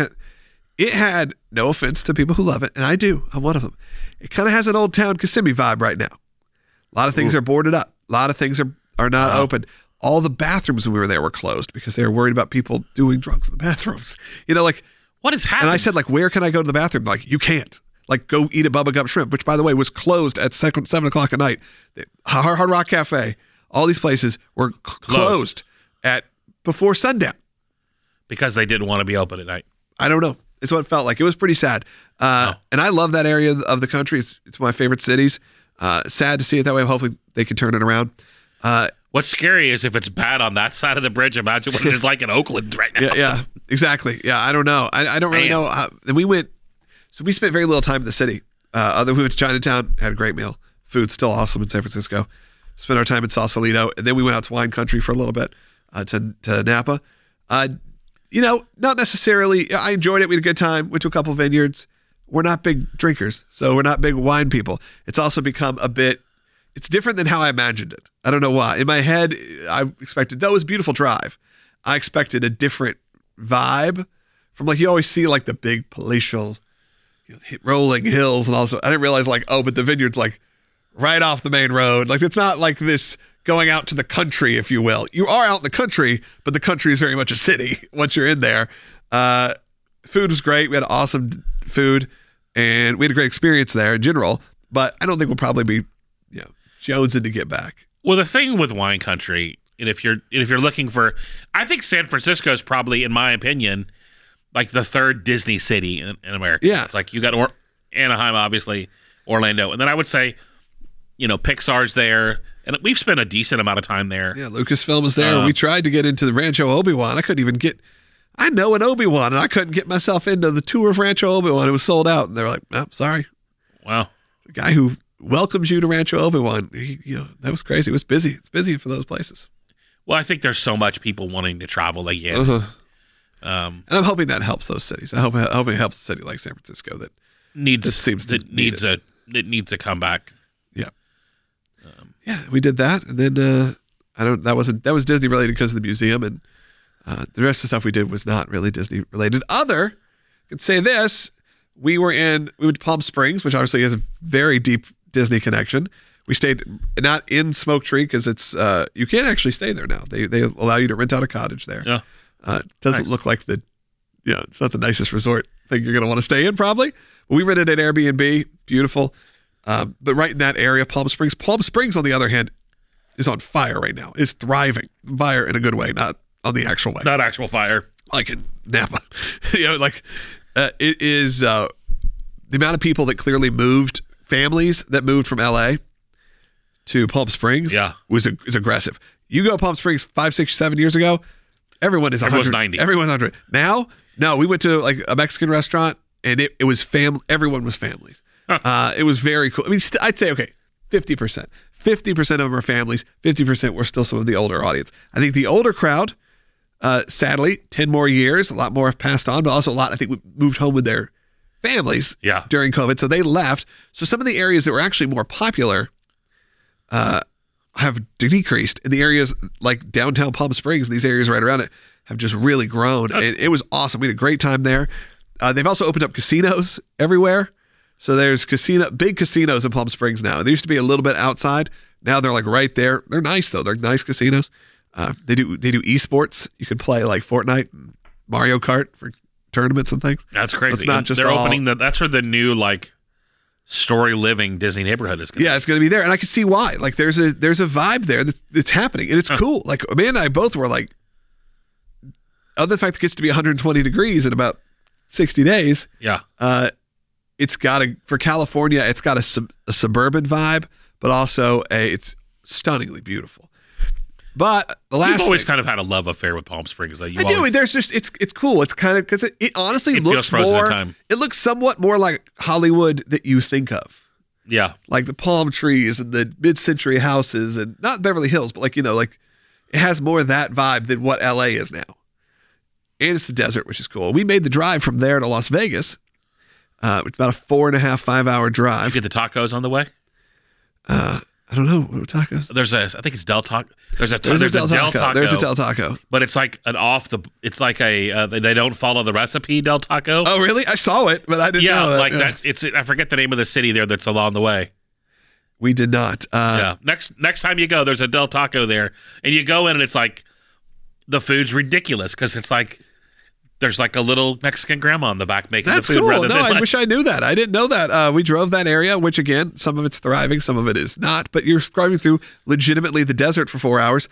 It had no offense to people who love it, and I do. I'm one of them. It kind of has an old town Kissimmee vibe right now. A lot of things Ooh. are boarded up. A lot of things are are not Wow. open. All the bathrooms when we were there were closed because they were worried about people doing drugs in the bathrooms. *laughs* You know, like, What is happening? and I said, like, where can I go to the bathroom? Like, you can't. Like, go eat a Bubba Gump shrimp, which by the way was closed at second, seven o'clock at night. Hard, Hard Rock Cafe, all these places were c- closed at before sundown. because they didn't want to be open at night. I don't know. It's what it felt like. It was pretty sad. Uh, Oh. And I love that area of the country. It's, it's one of my favorite cities. Uh, sad to see it that way. Hopefully they can turn it around. Uh, What's scary is if it's bad on that side of the bridge. Imagine what it is *laughs* like in Oakland right now. yeah, yeah, exactly. Yeah, I don't know. I, I don't really Man. know. How, and we went, so we spent very little time in the city. Uh, other we went to Chinatown, had a great meal. Food's still awesome in San Francisco. Spent our time in Sausalito, and then we went out to wine country for a little bit uh, to to Napa. Uh, you know, not necessarily. I enjoyed it. We had a good time. Went to a couple vineyards. We're not big drinkers, so we're not big wine people. It's also become a bit. It's different than how I imagined it. I don't know why. In my head, I expected that was beautiful drive. I expected a different vibe from like you always see like the big palatial, you know, rolling hills and also I didn't realize like oh, but the vineyard's like right off the main road. Like it's not like this going out to the country, if you will. You are out in the country, but the country is very much a city *laughs* once you're in there. Uh, food was great. We had awesome food, and we had a great experience there in general. But I don't think we'll probably be, you know, jonesing to get back. Well, the thing with wine country, and if you're and if you're looking for, I think San Francisco is probably, in my opinion, like the third Disney city in, in America. Yeah. it's like you got or- Anaheim, obviously, Orlando, and then I would say, you know, Pixar's there, and we've spent a decent amount of time there. Yeah, Lucasfilm is there. Uh, we tried to get into the Rancho Obi Wan. I couldn't even get. I know an Obi Wan, and I couldn't get myself into the tour of Rancho Obi Wan. It was sold out, and they're like, "Oh, sorry." Wow. The guy who welcomes you to Rancho Obi Wan, you know, that was crazy. It was busy. It's busy for those places. Well, I think there's so much people wanting to travel again. Uh-huh. Um, And I'm hoping that helps those cities. I hope I hope it helps a city like San Francisco. That needs seems to that need needs it. a it needs a comeback. yeah, yeah, we did that, and then uh, I don't. That wasn't that was Disney related because of the museum, and uh, the rest of the stuff we did was not really Disney related. Other, I could say this: we were in we went to Palm Springs, which obviously has a very deep Disney connection. We stayed not in Smoke Tree because it's uh, you can't actually stay there now. They they allow you to rent out a cottage there. Yeah. Uh, it doesn't Nice. look like the, yeah, it's not the nicest resort thing you're going to want to stay in probably. But we rented an Airbnb, beautiful. Um, but right in that area, Palm Springs. Palm Springs, on the other hand, is on fire right now. It's thriving, fire in a good way, not on the actual way, Not actual fire. like in Napa. *laughs* you know, like uh, it is uh, the amount of people that clearly moved, families that moved from LA to Palm Springs, Yeah. was is aggressive. You go to Palm Springs five, six, seven years ago, everyone is Everyone's 100. 90. Everyone's 100. Now, no, we went to like a Mexican restaurant and it, it was fam. Everyone was families. Uh, it was very cool. I mean, st- I'd say, okay, 50%. 50% of them are families. 50% were still some of the older audience. I think the older crowd, uh, sadly, 10 more years, a lot more have passed on, but also a lot, I think, we moved home with their families Yeah. during COVID. So they left. So some of the areas that were actually more popular uh, have decreased. And the areas like downtown Palm Springs these areas right around it have just really grown. and it was awesome. We had a great time there. Uh, they've also opened up casinos everywhere. So there's casino, big casinos in Palm Springs now. They used to be a little bit outside. Now they're like right there. They're nice though. They're nice casinos. Uh, they do they do esports. You can play like Fortnite and Mario Kart for tournaments and things. That's crazy. It's not And just they're all- opening the. That's where the new like story living Disney neighborhood is. Gonna Yeah, it's going to be there, and I can see why. Like, there's a there's a vibe there that's, that's happening, and it's cool. Like, Amanda and I both were like, other than the fact it gets to be 120 degrees in about 60 days. Yeah. uh, it's got a for California, it's got a, sub, a suburban vibe, but also a it's stunningly beautiful. But the last You've always thing- kind of had a love affair with Palm Springs, though. You I do. There's just it's it's cool. It's kind of because it, it honestly It looks more. It looks somewhat more like Hollywood that you think of Yeah. like the palm trees and the mid-century houses and not Beverly Hills, but like you know, like it has more of that vibe than what LA is now. And it's the desert, which is cool. We made the drive from there to Las Vegas Uh, it's about a four and a half, five hour Did drive. you get the tacos on the way? Uh, I don't know what tacos. There's a, I think it's Del Taco. There's a, There's, there's a Del Taco. Taco. There's a Del Taco. but it's like an off the. It's like a. Uh, they they don't follow the recipe Del Taco. Oh, really? I saw it, but I didn't yeah, know that. like Yeah. that. It's I forget the name of the city there that's along the way. We did not. Uh, yeah. Next next time you go, there's a Del Taco there, and you go in and it's like the food's ridiculous because it's like there's like a little Mexican grandma on the back making That's the food cool. rather No, I like, wish I knew that. I didn't know that. Uh, we drove that area, which again, some of it's thriving, some of it is not. But you're driving through legitimately the desert for four hours.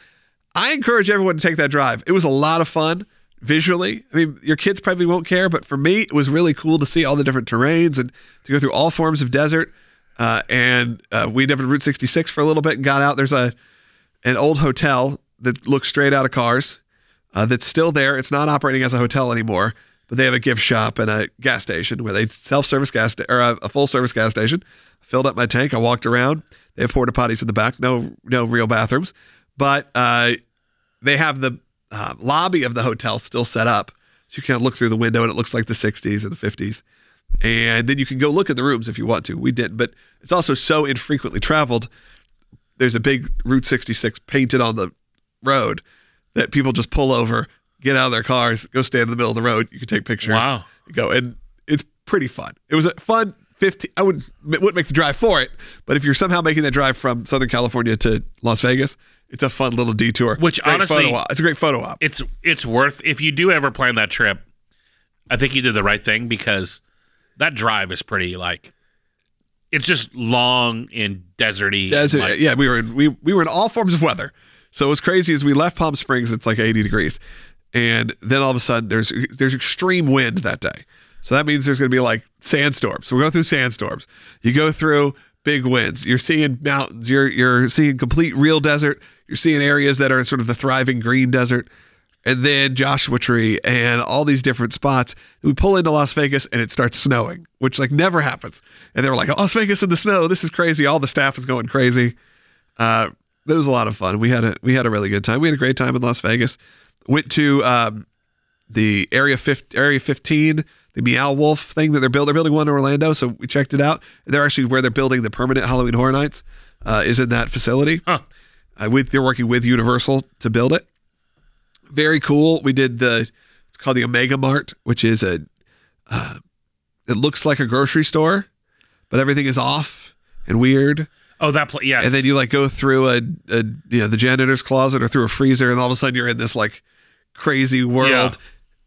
I encourage everyone to take that drive. It was a lot of fun visually. I mean, your kids probably won't care, but for me, it was really cool to see all the different terrains and to go through all forms of desert. Uh, and uh, we ended up in Route 66 for a little bit and got out. There's a an old hotel that looks straight out of cars uh, that's still there. It's not operating as a hotel anymore, but they have a gift shop and a gas station where they self-service gas sta- or a, a full-service gas station. Filled up my tank. I walked around. They have porta potties in the back. No, no real bathrooms, but uh, they have the uh, lobby of the hotel still set up, so you can look through the window and it looks like the '60s and the '50s. And then you can go look at the rooms if you want to. We didn't, but it's also so infrequently traveled. There's a big Route 66 painted on the road that people just pull over, get out of their cars, go stand in the middle of the road. You can take pictures. Wow. Go and it's pretty fun. It was a fun 15. I would wouldn't make the drive for it, but if you're somehow making that drive from Southern California to Las Vegas, it's a fun little detour. Which Great honestly- photo op. it's a great photo op. it's it's worth if you do ever plan that trip. I think you did the right thing because that drive is pretty like it's just long and deserty. Desert, like- yeah, we were in, we we were in all forms of weather. So what's crazy is we left Palm Springs. It's like 80 degrees, and then all of a sudden there's there's extreme wind that day. So that means there's going to be like sandstorms. So we go through sandstorms. You go through big winds. You're seeing mountains. You're you're seeing complete real desert. You're seeing areas that are sort of the thriving green desert, and then Joshua Tree and all these different spots. We pull into Las Vegas and it starts snowing, which like never happens. And they were like, Las Vegas in the snow. This is crazy. All the staff is going crazy. Uh, it was a lot of fun. We had a we had a really good time. We had a great time in Las Vegas. Went to um, the area 50, area 15, the Meow Wolf thing that they're building. They're building one in Orlando, so we checked it out. They're actually where they're building the permanent Halloween Horror Nights uh, is in that facility. Huh. Uh, with they're working with Universal to build it. Very cool. We did the it's called the Omega Mart, which is a uh, it looks like a grocery store, but everything is off and weird. Oh, that place. Yes. And then you like go through a, a you know the janitor's closet or through a freezer, and all of a sudden you're in this like crazy world.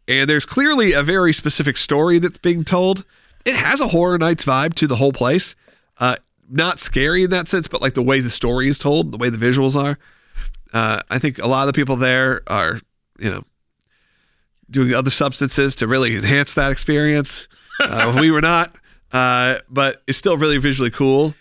And there's clearly a very specific story that's being told. It has a horror nights vibe to the whole place. Uh, not scary in that sense, but like the way the story is told, the way the visuals are. Uh, I think a lot of the people there are, you know, doing other substances to really enhance that experience. Uh, we were not, uh, but it's still really visually cool.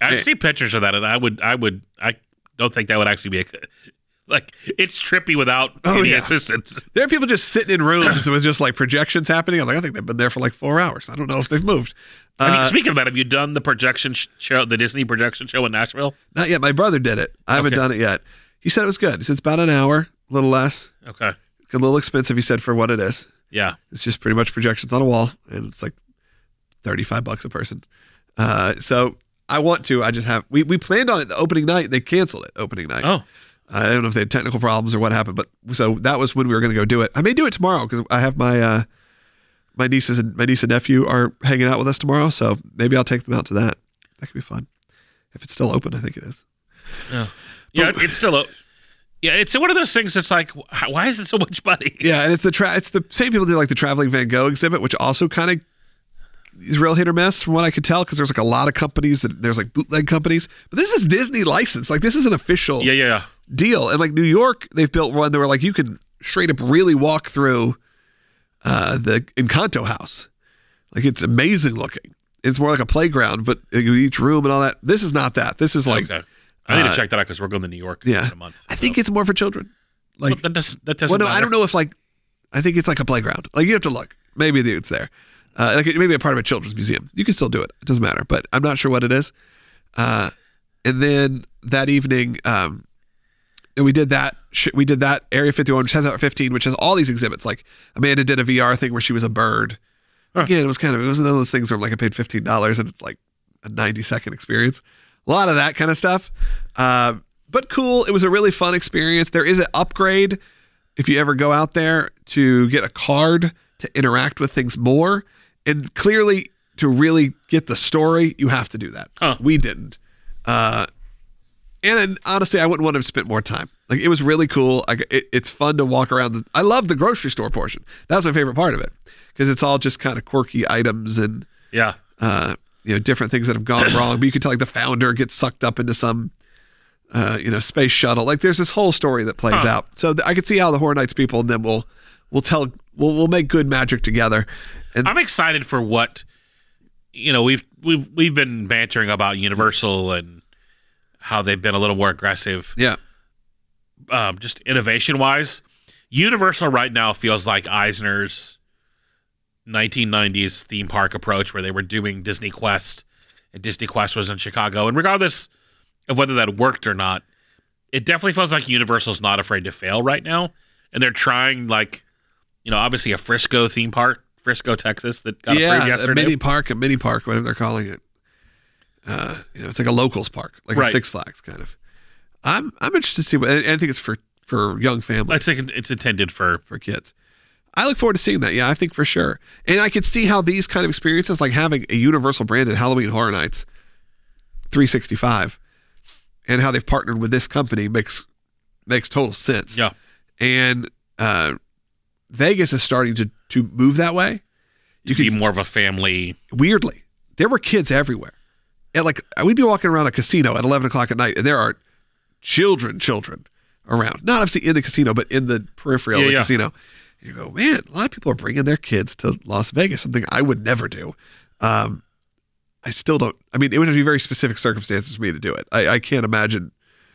I've seen pictures of that, and I would, I would, I don't think that would actually be a, *laughs* like it's trippy without Oh, any yeah. assistance. There are people just sitting in rooms *clears throat* with just like projections happening. I'm like, I think they've been there for like four hours. I don't know if they've moved. I mean, Uh, speaking of that, have you done the projection show, the Disney projection show in Nashville? not yet. My brother did it. I haven't Okay. done it yet. He said it was good. He said it's about an hour, a little less, Okay, a little expensive. He said for what it is. yeah, It's just pretty much projections on a wall, and it's like thirty-five bucks a person. Uh, so I want to. I just have. We we planned on it the opening night. They canceled it opening night. oh, I don't know if they had technical problems or what happened, but so that was when we were going to go do it. I may do it tomorrow because I have my uh, my nieces and my niece and nephew are hanging out with us tomorrow, so maybe I'll take them out to that. That could be fun if it's still open. I think it is. yeah, yeah. It's still open. yeah. It's one of those things. that's like, why is it so much money? Yeah, and it's the tra- it's the same people do like the traveling Van Gogh exhibit, which also kind of is real hit or miss from what I could tell because there's like a lot of companies that there's like bootleg companies, but this is Disney licensed. Like this is an official Yeah, yeah, yeah. deal. And like New York, they've built one that were like you can straight up really walk through uh, the Encanto house. Like it's amazing looking. It's more like a playground, but each room and all that. This is not that. This is like okay, I need uh, to check that out because we're going to New York yeah. in a month. I think it's more for children. Like Well, that doesn't. That well, doesn't. no, I don't know if like I think it's like a playground. Like you have to look. Maybe it's there. Uh, like it may be a part of a children's museum. You can still do it. It doesn't matter. But I'm not sure what it is. Uh, and then that evening, um, and we did that. sh- We did that Area 51, which has Area 15, which has all these exhibits. Like Amanda did a VR thing where she was a bird. Again, it was kind of it was one of those things where I'm like I paid fifteen dollars and it's like a ninety second experience. A lot of that kind of stuff. Uh, but cool. It was a really fun experience. There is an upgrade if you ever go out there to get a card to interact with things more. And clearly, to really get the story, you have to do that. Huh. We didn't. Uh, and honestly, I wouldn't want to have spent more time. Like it was really cool. I, it, it's fun to walk around. The, I love the grocery store portion. That was my favorite part of it because it's all just kind of quirky items and Yeah. uh, you know different things that have gone wrong. But you can tell like the founder gets sucked up into some uh, you know space shuttle. Like there's this whole story that plays Huh. out. So th- I could see how the Horror Nights people and then we'll we'll tell we'll we'll make good magic together. And I'm excited for what you know. We've we've we've been bantering about Universal and how they've been a little more aggressive, yeah, um, just innovation wise. Universal right now feels like Eisner's 1990s theme park approach, where they were doing Disney Quest, and Disney Quest was in Chicago. And regardless of whether that worked or not, it definitely feels like Universal's not afraid to fail right now, and they're trying like, you know, obviously a Frisco theme park, Frisco, Texas, that got approved yeah, a mini park, a mini park, whatever they're calling it. Uh, you know, it's like a locals park, like a Right. Six Flags kind of. I'm I'm interested to see what. I think it's for for young families. I think it's intended for for kids. I look forward to seeing that. Yeah, I think for sure. And I could see how these kind of experiences, like having a Universal branded Halloween Horror Nights 365, and how they've partnered with this company makes makes total sense. yeah. And uh, Vegas is starting to to move that way. You be more of a family. weirdly, there were kids everywhere. And like we'd be walking around a casino at eleven o'clock at night, and there are children, children around. Not obviously in the casino, but in the periphery of the yeah. casino. You go, man. A lot of people are bringing their kids to Las Vegas. Something I would never do. Um, I still don't. I mean, it would have to be very specific circumstances for me to do it. I, I can't imagine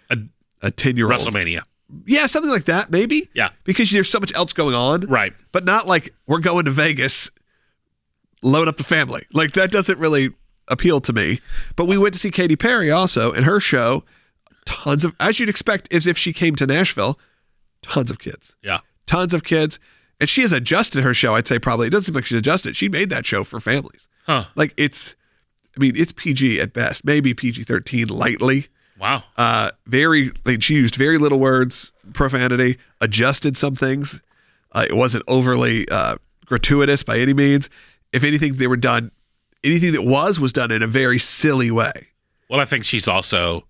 A a ten year old. WrestleMania. Yeah, something like that, maybe. Yeah. Because there's so much else going on Right. but not like we're going to Vegas, load up the family. Like that doesn't really appeal to me. But we went to see Katy Perry also, and her show, tons of, as you'd expect, as if she came to Nashville, tons of kids, Yeah. tons of kids. And she has adjusted her show, I'd say probably. It doesn't seem like she's adjusted. She made that show for families. Huh. Like it's, I mean, it's PG at best, maybe PG 13 lightly. Wow. Uh, very, she used very little words, profanity, adjusted some things. Uh, it wasn't overly uh, gratuitous by any means. If anything, they were done, anything that was, was done in a very silly way. Well, I think she's also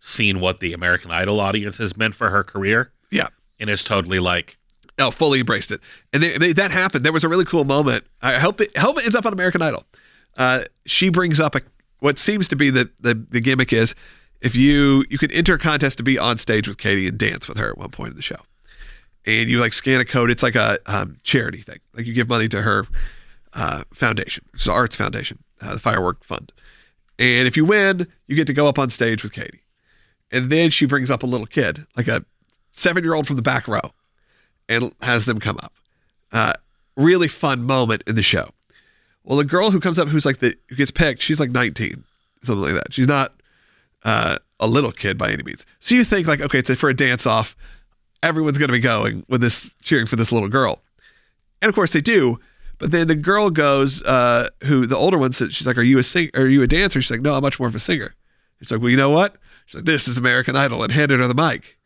seen what the American Idol audience has meant for her career, Yeah. and it's totally like, Oh, fully embraced it. And they, they, that happened. There was a really cool moment. I hope it, hope it ends up on American Idol. Uh, she brings up a, what seems to be the, the, the gimmick is if you, you can enter a contest to be on stage with Katy and dance with her at one point in the show. And you like scan a code. It's like a um, charity thing. Like you give money to her uh, foundation. It's the Arts Foundation, uh, the Firework Fund. And if you win, you get to go up on stage with Katy. And then she brings up a little kid, like a seven year old from the back row, and has them come up. Uh, really fun moment in the show. Well, the girl who comes up, who's like the who gets picked, she's like 19, something like that. She's not uh, a little kid by any means. So you think like, okay, it's for a dance off. Everyone's going to be going with this cheering for this little girl, and of course they do. But then the girl goes, uh, who the older one says, she's like, "Are you a sing? Are you a dancer?" She's like, "No, I'm much more of a singer." She's like, "Well, you know what?" She's like, "This is American Idol," and handed her the mic,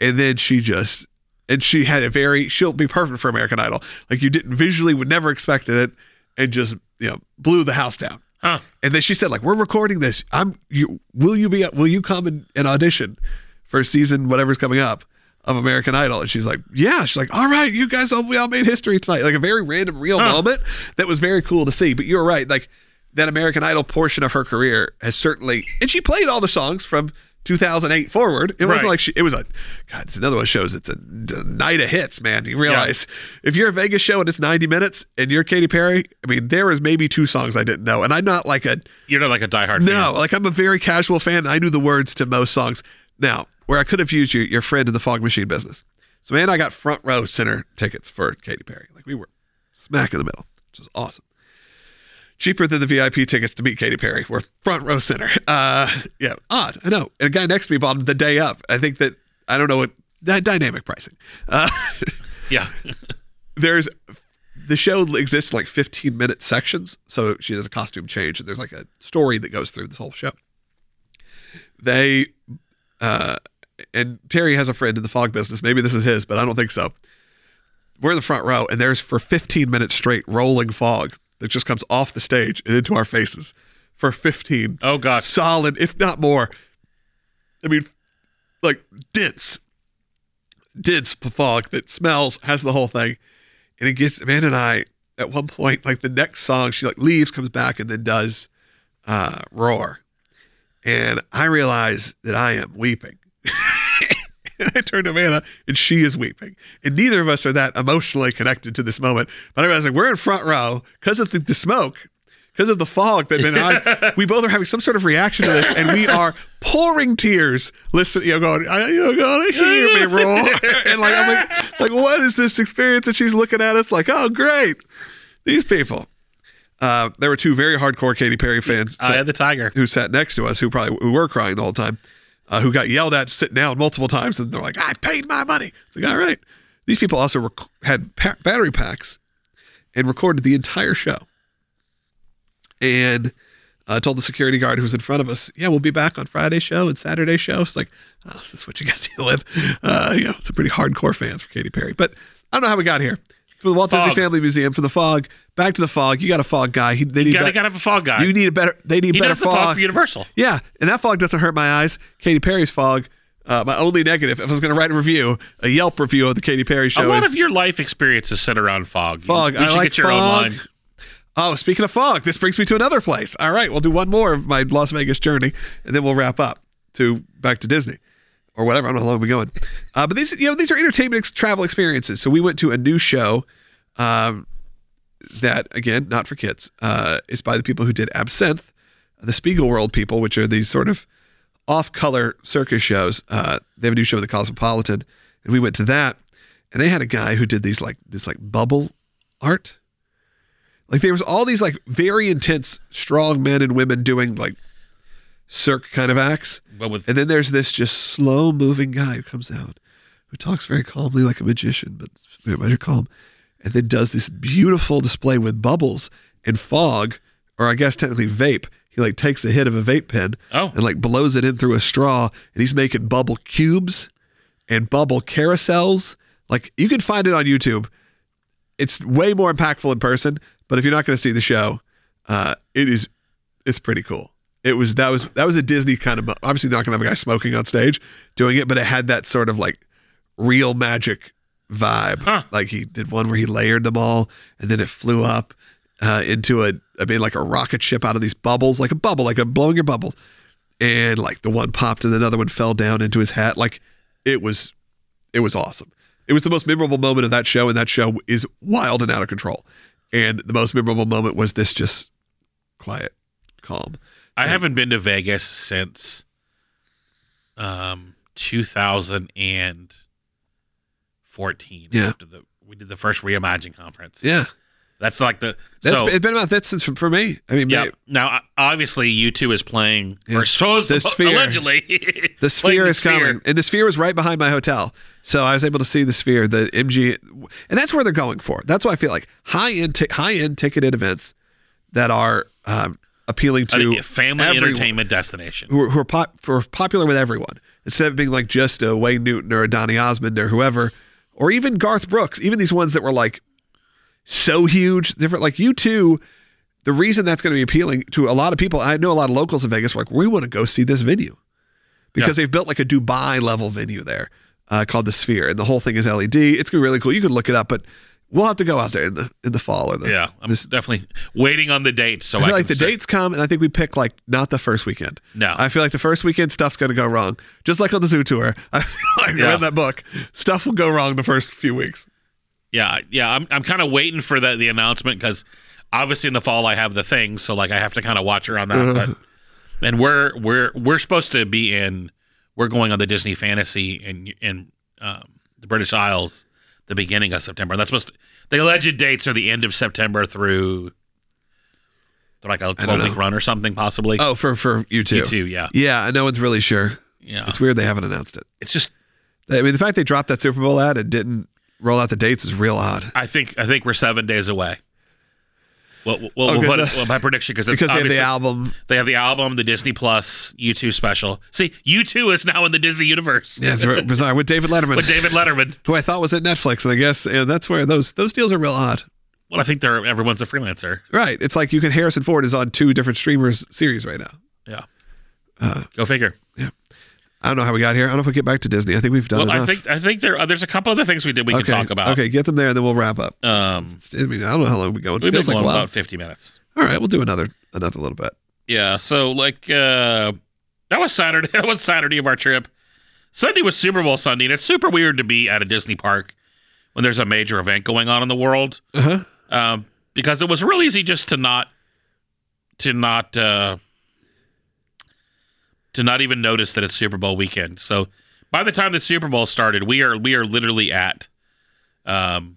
and then she just, and she had a very, she'll be perfect for American Idol. Like you didn't visually would never expected it, and just you know blew the house down. Huh. And then she said, like, we're recording this. I'm you will you be will you come and, and audition for season whatever's coming up of American Idol? And she's like, Yeah. She's like, All right, you guys all we all made history tonight. Like a very random real Huh. moment that was very cool to see. But you're right, like that American Idol portion of her career has certainly and she played all the songs from 2008 forward. It wasn't like she, it was a, God, it's another one that shows it's a, a night of hits, man. You realize if you're a Vegas show and it's 90 minutes and you're Katy Perry, I mean, there is maybe two songs I didn't know. And I'm not like a, You're not like a diehard fan. no, fan. like I'm a very casual fan. I knew the words to most songs. Now, where I could have used your, your friend in the fog machine business. So, man, I got front row center tickets for Katy Perry. Like we were smack in the middle, which was awesome. Cheaper than the VIP tickets to meet Katy Perry. We're front row center. Uh, yeah, odd. I know. And a guy next to me bought them the day of. I think that I don't know what dy- dynamic pricing. Uh, *laughs* Yeah. there's the show exists like 15 minute sections. So she does a costume change and there's like a story that goes through this whole show. They, uh, and Terry has a friend in the fog business. Maybe this is his, but I don't think so. We're in the front row and there's for 15 minutes straight rolling fog that just comes off the stage and into our faces for 15 Oh gosh. solid, if not more. I mean, like dense, dense fog that smells, has the whole thing, and it gets Amanda and I at one point. Like the next song, she like leaves, comes back, and then does uh, "Roar," and I realize that I am weeping. *laughs* and *laughs* I turn to Amanda, and she is weeping, and neither of us are that emotionally connected to this moment. But I was like we're in front row because of the, the smoke because of the fog that been eyes, *laughs* we both are having some sort of reaction to this, and we are pouring tears. Listen, you know, going, "I- you're gonna hear me roar, *laughs* and like I'm like, like what is this experience? And she's looking at us like, oh great, these people. Uh, there were two very hardcore Katy Perry fans I had the tiger. who sat next to us, who probably who were crying the whole time, uh, who got yelled at sitting down multiple times, and they're like, "I paid my money." It's like, all right. These people also rec- had pa- battery packs and recorded the entire show, and uh, told the security guard who was in front of us, "Yeah, we'll be back on Friday show and Saturday show." It's like, oh, this is what you got to *laughs* deal with? Uh, you know, a pretty hardcore fans for Katy Perry, but I don't know how we got here. For the Walt Disney Family Museum, for the fog, back to the fog. You got a fog guy. He, they need You gotta, bet- gotta have a fog guy. you need a better. They need he better does the fog fog. for Universal. Yeah, and that fog doesn't hurt my eyes. Katy Perry's fog. Uh, my only negative, if I was going to write a review, a Yelp review of the Katy Perry show A lot is of your life experiences center around fog. You- fog. You, I should like get your fog. own line. Oh, speaking of fog, this brings me to another place. All right, we'll do one more of my Las Vegas journey, and then we'll wrap up to back to Disney or whatever. I don't know how long we're going. Uh, but these, you know, these are entertainment ex- travel experiences. So we went to a new show um, that, again, not for kids. Uh, is by the people who did Absinthe, the Spiegelworld people, which are these sort of off-color circus shows. Uh, they have a new show at the Cosmopolitan, and we went to that, and they had a guy who did these like this like bubble art. Like there was all these like very intense, strong men and women doing like cirque kind of acts. But with And then there's this just slow moving guy who comes out who talks very calmly like a magician, but very much calm, and then does this beautiful display with bubbles and fog, or I guess technically vape. He like takes a hit of a vape pen Oh. and like blows it in through a straw, and he's making bubble cubes and bubble carousels. Like you can find it on YouTube. It's way more impactful in person, but if you're not going to see the show, uh, it is it's pretty cool. It was that was that was a Disney kind of obviously not to have a guy smoking on stage doing it, but it had that sort of like real magic vibe. Huh. Like he did one where he layered them all, and then it flew up uh, into a I mean like a rocket ship out of these bubbles, like a bubble, like a blowing your bubbles, and like the one popped and another one fell down into his hat. Like it was it was awesome. It was the most memorable moment of that show, and that show is wild and out of control. And the most memorable moment was this just quiet, calm. I haven't been to Vegas since um 2014. Yeah. After the we did the first Reimagine conference. Yeah, That's like the that's so, it's been about that since for me. I mean, yeah. Now obviously U2 is playing Yeah. or supposed The Sphere. allegedly *laughs* the sphere is Sphere. coming, and the sphere was right behind my hotel, so I was able to see the sphere, the MG, and that's where they're going for. That's why I feel like high end, t- high end ticketed events that are um, appealing to A family everyone. entertainment destination. who are, who are pop, who are popular with everyone instead of being like just a Wayne Newton or a Donny Osmond or whoever, or even Garth Brooks, even these ones that were like so huge, different. Like U2, the reason that's going to be appealing to a lot of people, I know a lot of locals in Vegas were like, we want to go see this venue because they've built like a Dubai level venue there uh, called the Sphere, and the whole thing is LED. It's gonna be really cool. You can look it up, but we'll have to go out there in the in the fall or the Yeah, I'm this- definitely waiting on the date. So I I, feel like the start- dates come, and I think we pick like not the first weekend. No. I feel like the first weekend stuff's going to go wrong, just like on the zoo tour. *laughs* I feel like I Yeah. read that book. Stuff will go wrong the first few weeks. Yeah, yeah. I'm I'm kind of waiting for the the announcement because obviously in the fall I have the thing, so like I have to kind of watch her on that. But *laughs* and we're we're we're supposed to be in. We're going on the Disney Fantasy in in um, the British Isles the beginning of September. That's supposed to, the alleged dates are the end of September through. Like a twelve week run or something possibly. Oh, for for U2. You too, yeah, Yeah, no one's really sure. yeah. It's weird they haven't announced it. It's just I mean, the fact they dropped that Super Bowl ad and didn't roll out the dates is real odd I think I think we're seven days away. Well, well, Oh, we'll 'cause put it, the- well, my prediction because because they have the album. They have the album, the Disney Plus, U2 special. See, U2 is now in the Disney universe. Yeah, it's very bizarre with David Letterman, With David Letterman. who I thought was at Netflix, and I guess and that's where those those deals are real odd. Well, I think they're everyone's a freelancer. Right. It's like you can Harrison Ford is on two different streamers series right now. Yeah. Uh, Go figure. I don't know how we got here. I don't know if we get back to Disney. I think we've done Well, I enough. think I think there uh, there's a couple other things we did we okay. can talk about. Okay, get them there, and then we'll wrap up. Um, I mean, I don't know how long we're going. we've been Feels like about 50 minutes. All right, we'll do another another little bit. Yeah. So like uh, that was Saturday. *laughs* That was Saturday of our trip. Sunday was Super Bowl Sunday, and it's super weird to be at a Disney park when there's a major event going on in the world. Uh huh. um, because it was real easy just to not to not uh, to not even notice that it's Super Bowl weekend. So by the time the Super Bowl started, we are we are literally at um,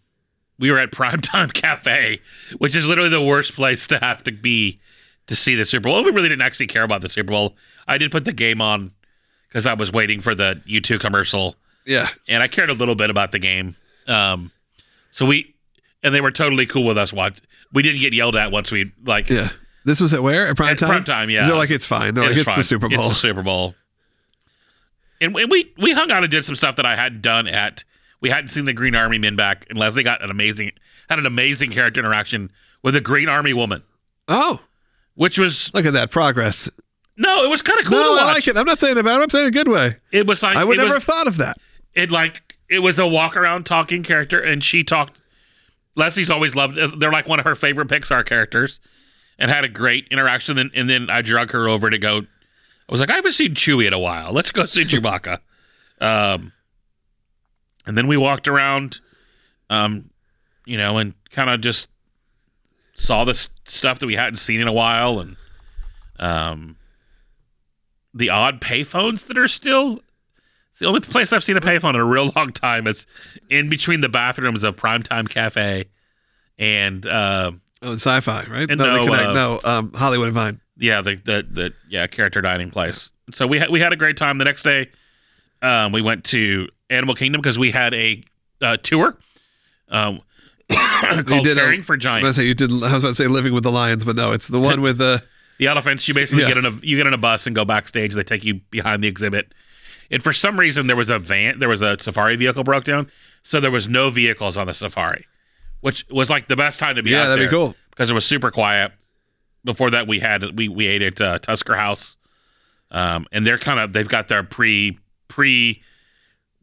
we were at Primetime *laughs* Cafe, which is literally the worst place to have to be to see the Super Bowl. We really didn't actually care about the Super Bowl. I did put the game on because I was waiting for the U2 commercial Yeah. and I cared a little bit about the game. Um, so we, and they were totally cool with us. Watch, we didn't get yelled at once we like. Yeah. This was at where? At prime At time? prime time, yeah. They're like, it's fine. They're like, it's fine. the Super Bowl. It's the Super Bowl. And, and we we hung out and did some stuff that I hadn't done at. We hadn't seen the Green Army men back, and Leslie got an amazing had an amazing character interaction with a Green Army woman, oh, which was look at that progress. no, it was kind of cool no, I like it. I'm not saying about it. I'm saying a good way. It was like I would never was, have thought of that. it like it was a walk around talking character and she talked leslie's always loved they're like one of her favorite pixar characters and had a great interaction. And, and then i drug her over to go i was like i haven't seen chewie in a while. Let's go see chewbacca. *laughs* Um, and then we walked around um, you know and kind of just saw this stuff that we hadn't seen in a while and um, the odd payphones that are still it's the only place I've seen a payphone in a real *laughs* long time. It's in between the bathrooms of Primetime Cafe and uh, Oh, sci-fi, right? And no, no, connect. uh, no, um, Hollywood and Vine. yeah, the the the yeah character dining place. So we had we had a great time. The next day, um, we went to Animal Kingdom because we had a uh, tour um, *coughs* called did a- Caring for I was, Giants. about to say, you did, I was about to say living with the lions, but no, it's the one *laughs* with the. the elephants. You basically Yeah. get in a you get in a bus and go backstage. They take you behind the exhibit. And for some reason, there was a van, there was a safari vehicle broke down, so there was no vehicles on the safari, which was like the best time to be Yeah, out that'd be there cool. because it was super quiet. Before that, we had we we ate at uh, Tusker House, um, and they're kind of they've got their pre pre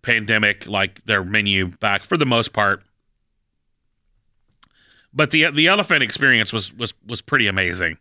pandemic like their menu back for the most part. But the the elephant experience was was was pretty amazing,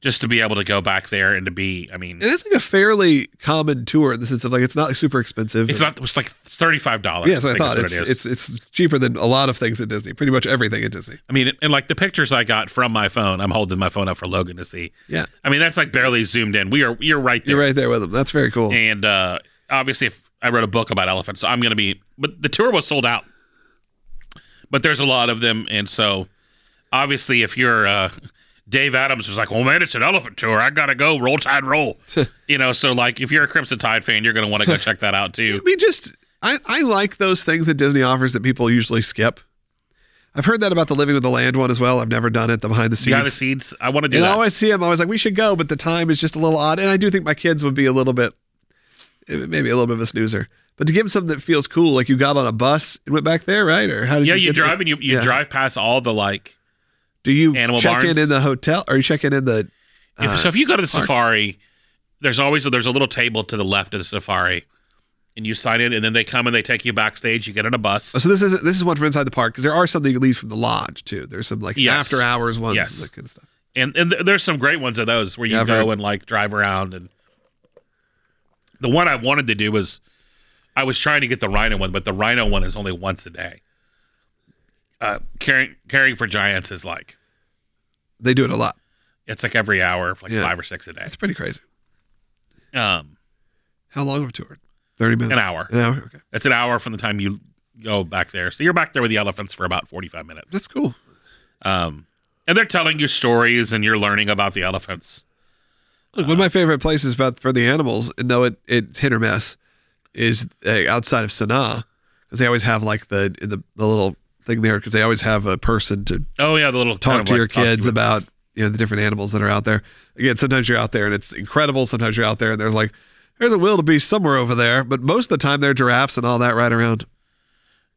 just to be able to go back there and to be. I mean, it's like a fairly common tour in the sense of like it's not like super expensive. it's not. It was like thirty five dollars. Yeah, what I thought. It's, it's it's cheaper than a lot of things at Disney. Pretty much everything at Disney. I mean, and like the pictures I got from my phone, I'm holding my phone up for Logan to see. Yeah, I mean, that's like barely zoomed in. We are you're right there. you're right there with them. That's very cool. And uh, obviously, if I wrote a book about elephants, so I'm going to be. But the tour was sold out. But there's a lot of them, and so obviously, if you're uh, Dave Adams was like, "Well, man, it's an elephant tour. I gotta go. Roll Tide, roll." *laughs* you know, so like, if you're a Crimson Tide fan, you're to want to go check that out too. *laughs* I mean, just I, I like those things that Disney offers that people usually skip. I've heard that about the Living with the Land one as well. I've never done it. The behind the scenes. Behind the scenes, I want to do and I always see them. I was like, we should go, but the time is just a little odd. And I do think my kids would be a little bit, maybe a little bit of a snoozer. But to give them something that feels cool, like you got on a bus and went back there, right? Or how did yeah, you? you get there? drive and you, you Yeah. drive past all the like. Do you Animal check barns? in in the hotel, or are you check in in the? If, uh, so if you go to the parks. safari, there's always there's a little table to the left of the safari, and you sign in, and then they come and they take you backstage. You get on a bus. So this is this is one from inside the park because there are some that you leave from the lodge too. There's some like Yes. after hours ones, Yes. that kind of stuff. and and th- there's some great ones of those where you Yeah, go heard. and like drive around and the one I wanted to do was I was trying to get the rhino one, but the rhino one is only once a day. Uh, caring caring for giants is like They do it a lot. it's like every hour, like Yeah. five or six a day. It's pretty crazy. Um, How long of a tour? Thirty minutes. An hour. An hour. Okay, it's an hour from the time you go back there, so you're back there with the elephants for about forty five minutes. that's cool. Um, and they're telling you stories, and you're learning about the elephants. Look, one of my favorite places about for the animals, and though it it's hit or miss, is uh, outside of Sanaa because they always have like the in the the little thing there because they always have a person to Oh yeah, the little talk kind of to like your kids you- about you know the different animals that are out there. Again, sometimes you're out there and it's incredible. Sometimes you're out there and there's like there's a wildebeest somewhere over there, but most of the time there are giraffes and all that right around.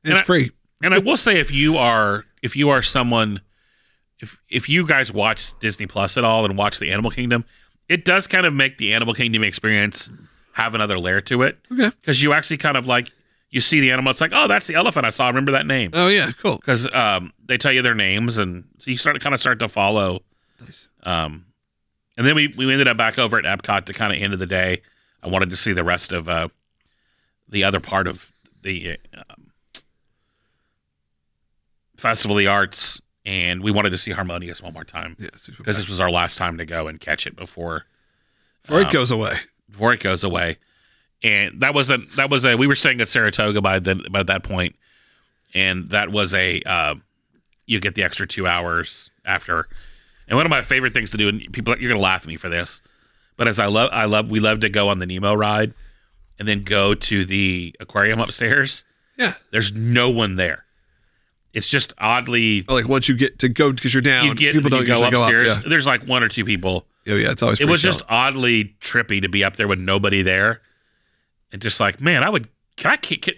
It's And I- free. And I will say, if you are if you are someone, if if you guys watch Disney Plus at all and watch the Animal Kingdom, it does kind of make the Animal Kingdom experience have another layer to it Okay. because you actually kind of like you see the animal. It's like, oh, that's the elephant I saw. I remember that name Oh yeah, cool. because um, they tell you their names, and so you start to kind of start to follow. Nice. Um, and then we we ended up back over at Epcot to kind of end of the day. I wanted to see the rest of uh, the other part of the um, Festival of the Arts, and we wanted to see Harmonious one more time Yeah, super because this was our last time to go and catch it before before it um, goes away. before it goes away. And that was a that was a we were staying at Saratoga by then by that point, and that was a uh, you get the extra two hours after. And one of my favorite things to do, and people you're gonna laugh at me for this, but as I love I love we love to go on the Nemo ride, and then go to the aquarium upstairs. Yeah. There's no one there. It's just oddly Like once you get to go because you're down, you get people don't go usually go up. upstairs. Yeah. There's like one or two people Oh yeah, it's always. it was chill. just oddly trippy to be up there with nobody there, and just like, man, I would. Can I? Can, *laughs* can,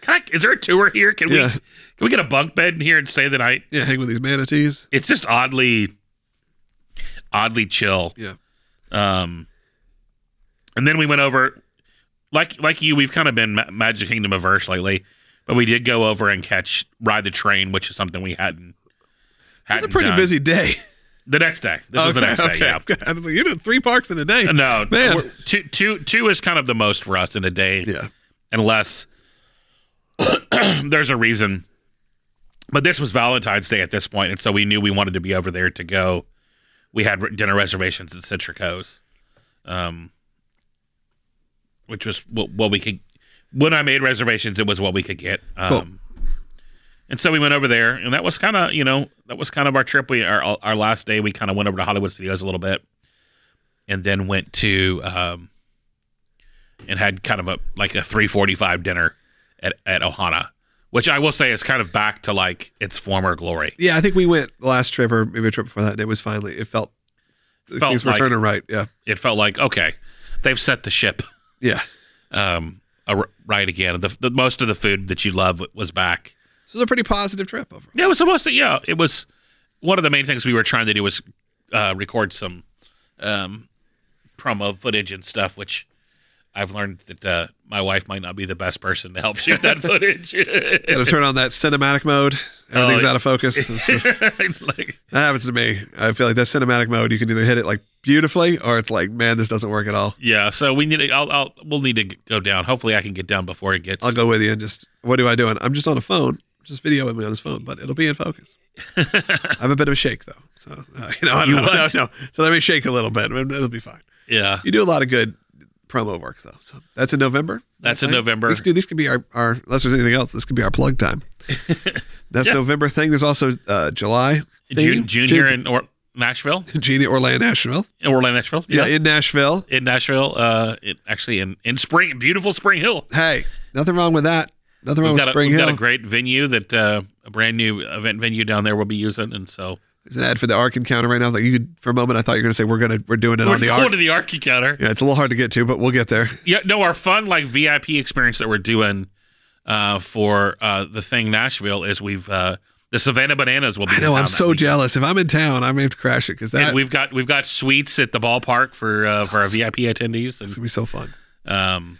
can I? Is there a tour here? Can Yeah. we? Can we get a bunk bed in here and stay the night? yeah, hang with these manatees. It's just oddly, oddly chill. Yeah. Um, and then we went over, like like you, we've kind of been Ma- Magic Kingdom averse lately, but we did go over and catch ride the train, which is something we hadn't. Had. It's a hadn't pretty done. busy day. The next day. This was the next day. Yeah. *laughs* I was like, you did three parks in a day. No, Man. two, two, two is kind of the most for us in a day, Yeah. unless *coughs* there's a reason. But this was Valentine's Day at this point, and so we knew we wanted to be over there to go. We had dinner reservations at Citricos, um, which was what, what we could. When I made reservations, it was what we could get. Um, And so we went over there, and that was kind of you know that was kind of our trip. We our our last day, we kind of went over to Hollywood Studios a little bit, and then went to um, and had kind of a like a three forty five dinner at at Ohana, which I will say is kind of back to like its former glory. Yeah, I think we went last trip or maybe a trip before that, and it was finally it felt, Felt things were like- turning right. Yeah, It felt like okay, they've set the ship yeah. um, ar- right again. The, the most of the food that you love was back. So it was a pretty positive trip over. Yeah, it was supposed to. Yeah, it was one of the main things we were trying to do was uh, record some um, promo footage and stuff, which I've learned that uh, my wife might not be the best person to help shoot that *laughs* footage. Got to turn on that cinematic mode. Everything's Oh, out of focus. It's just, *laughs* that happens to me. I feel like that cinematic mode, you can either hit it like beautifully, or it's like, man, this doesn't work at all. yeah, so we need to. I'll, I'll. We'll need to go down. Hopefully, I can get down before it gets. I'll go with you and just, what do I do? I'm just on a phone, just videoing me on his phone, but it'll be in focus. *laughs* I have a bit of a shake though, so uh, *laughs* you know, I don't You know, no, no. So let me shake a little bit. It'll be fine. Yeah, You do a lot of good promo work though. So that's in November. That's in November. Do these could be our, our unless there's anything else. This could be our plug time. *laughs* That's Yeah. November thing. There's also uh, July. June, thing. June here in or- Nashville, June Orlando, Nashville. in Orlando, Nashville. Yeah, Yeah, in Nashville. in Nashville. Uh, it, actually in in spring, beautiful Spring Hill. Hey, nothing wrong with that. Nothing wrong We've with got, a, Spring we've Hill. got a great venue that uh, a brand new event venue down there we'll be using, and so There's an ad for the Ark Encounter right now. Like you could, for a moment, I thought you were going to say we're gonna we're doing it we're on the going Ark. to the Ark Encounter. yeah, it's a little hard to get to, but we'll get there. Yeah, no, our fun like VIP experience that we're doing uh, for uh, the thing Nashville is we've uh, the Savannah Bananas will be. I in know. town I'm that so weekend. jealous. If I'm in town, I may have to crash it because that And we've got we've got suites at the ballpark for uh, for our VIP attendees. it's And gonna be so fun. um,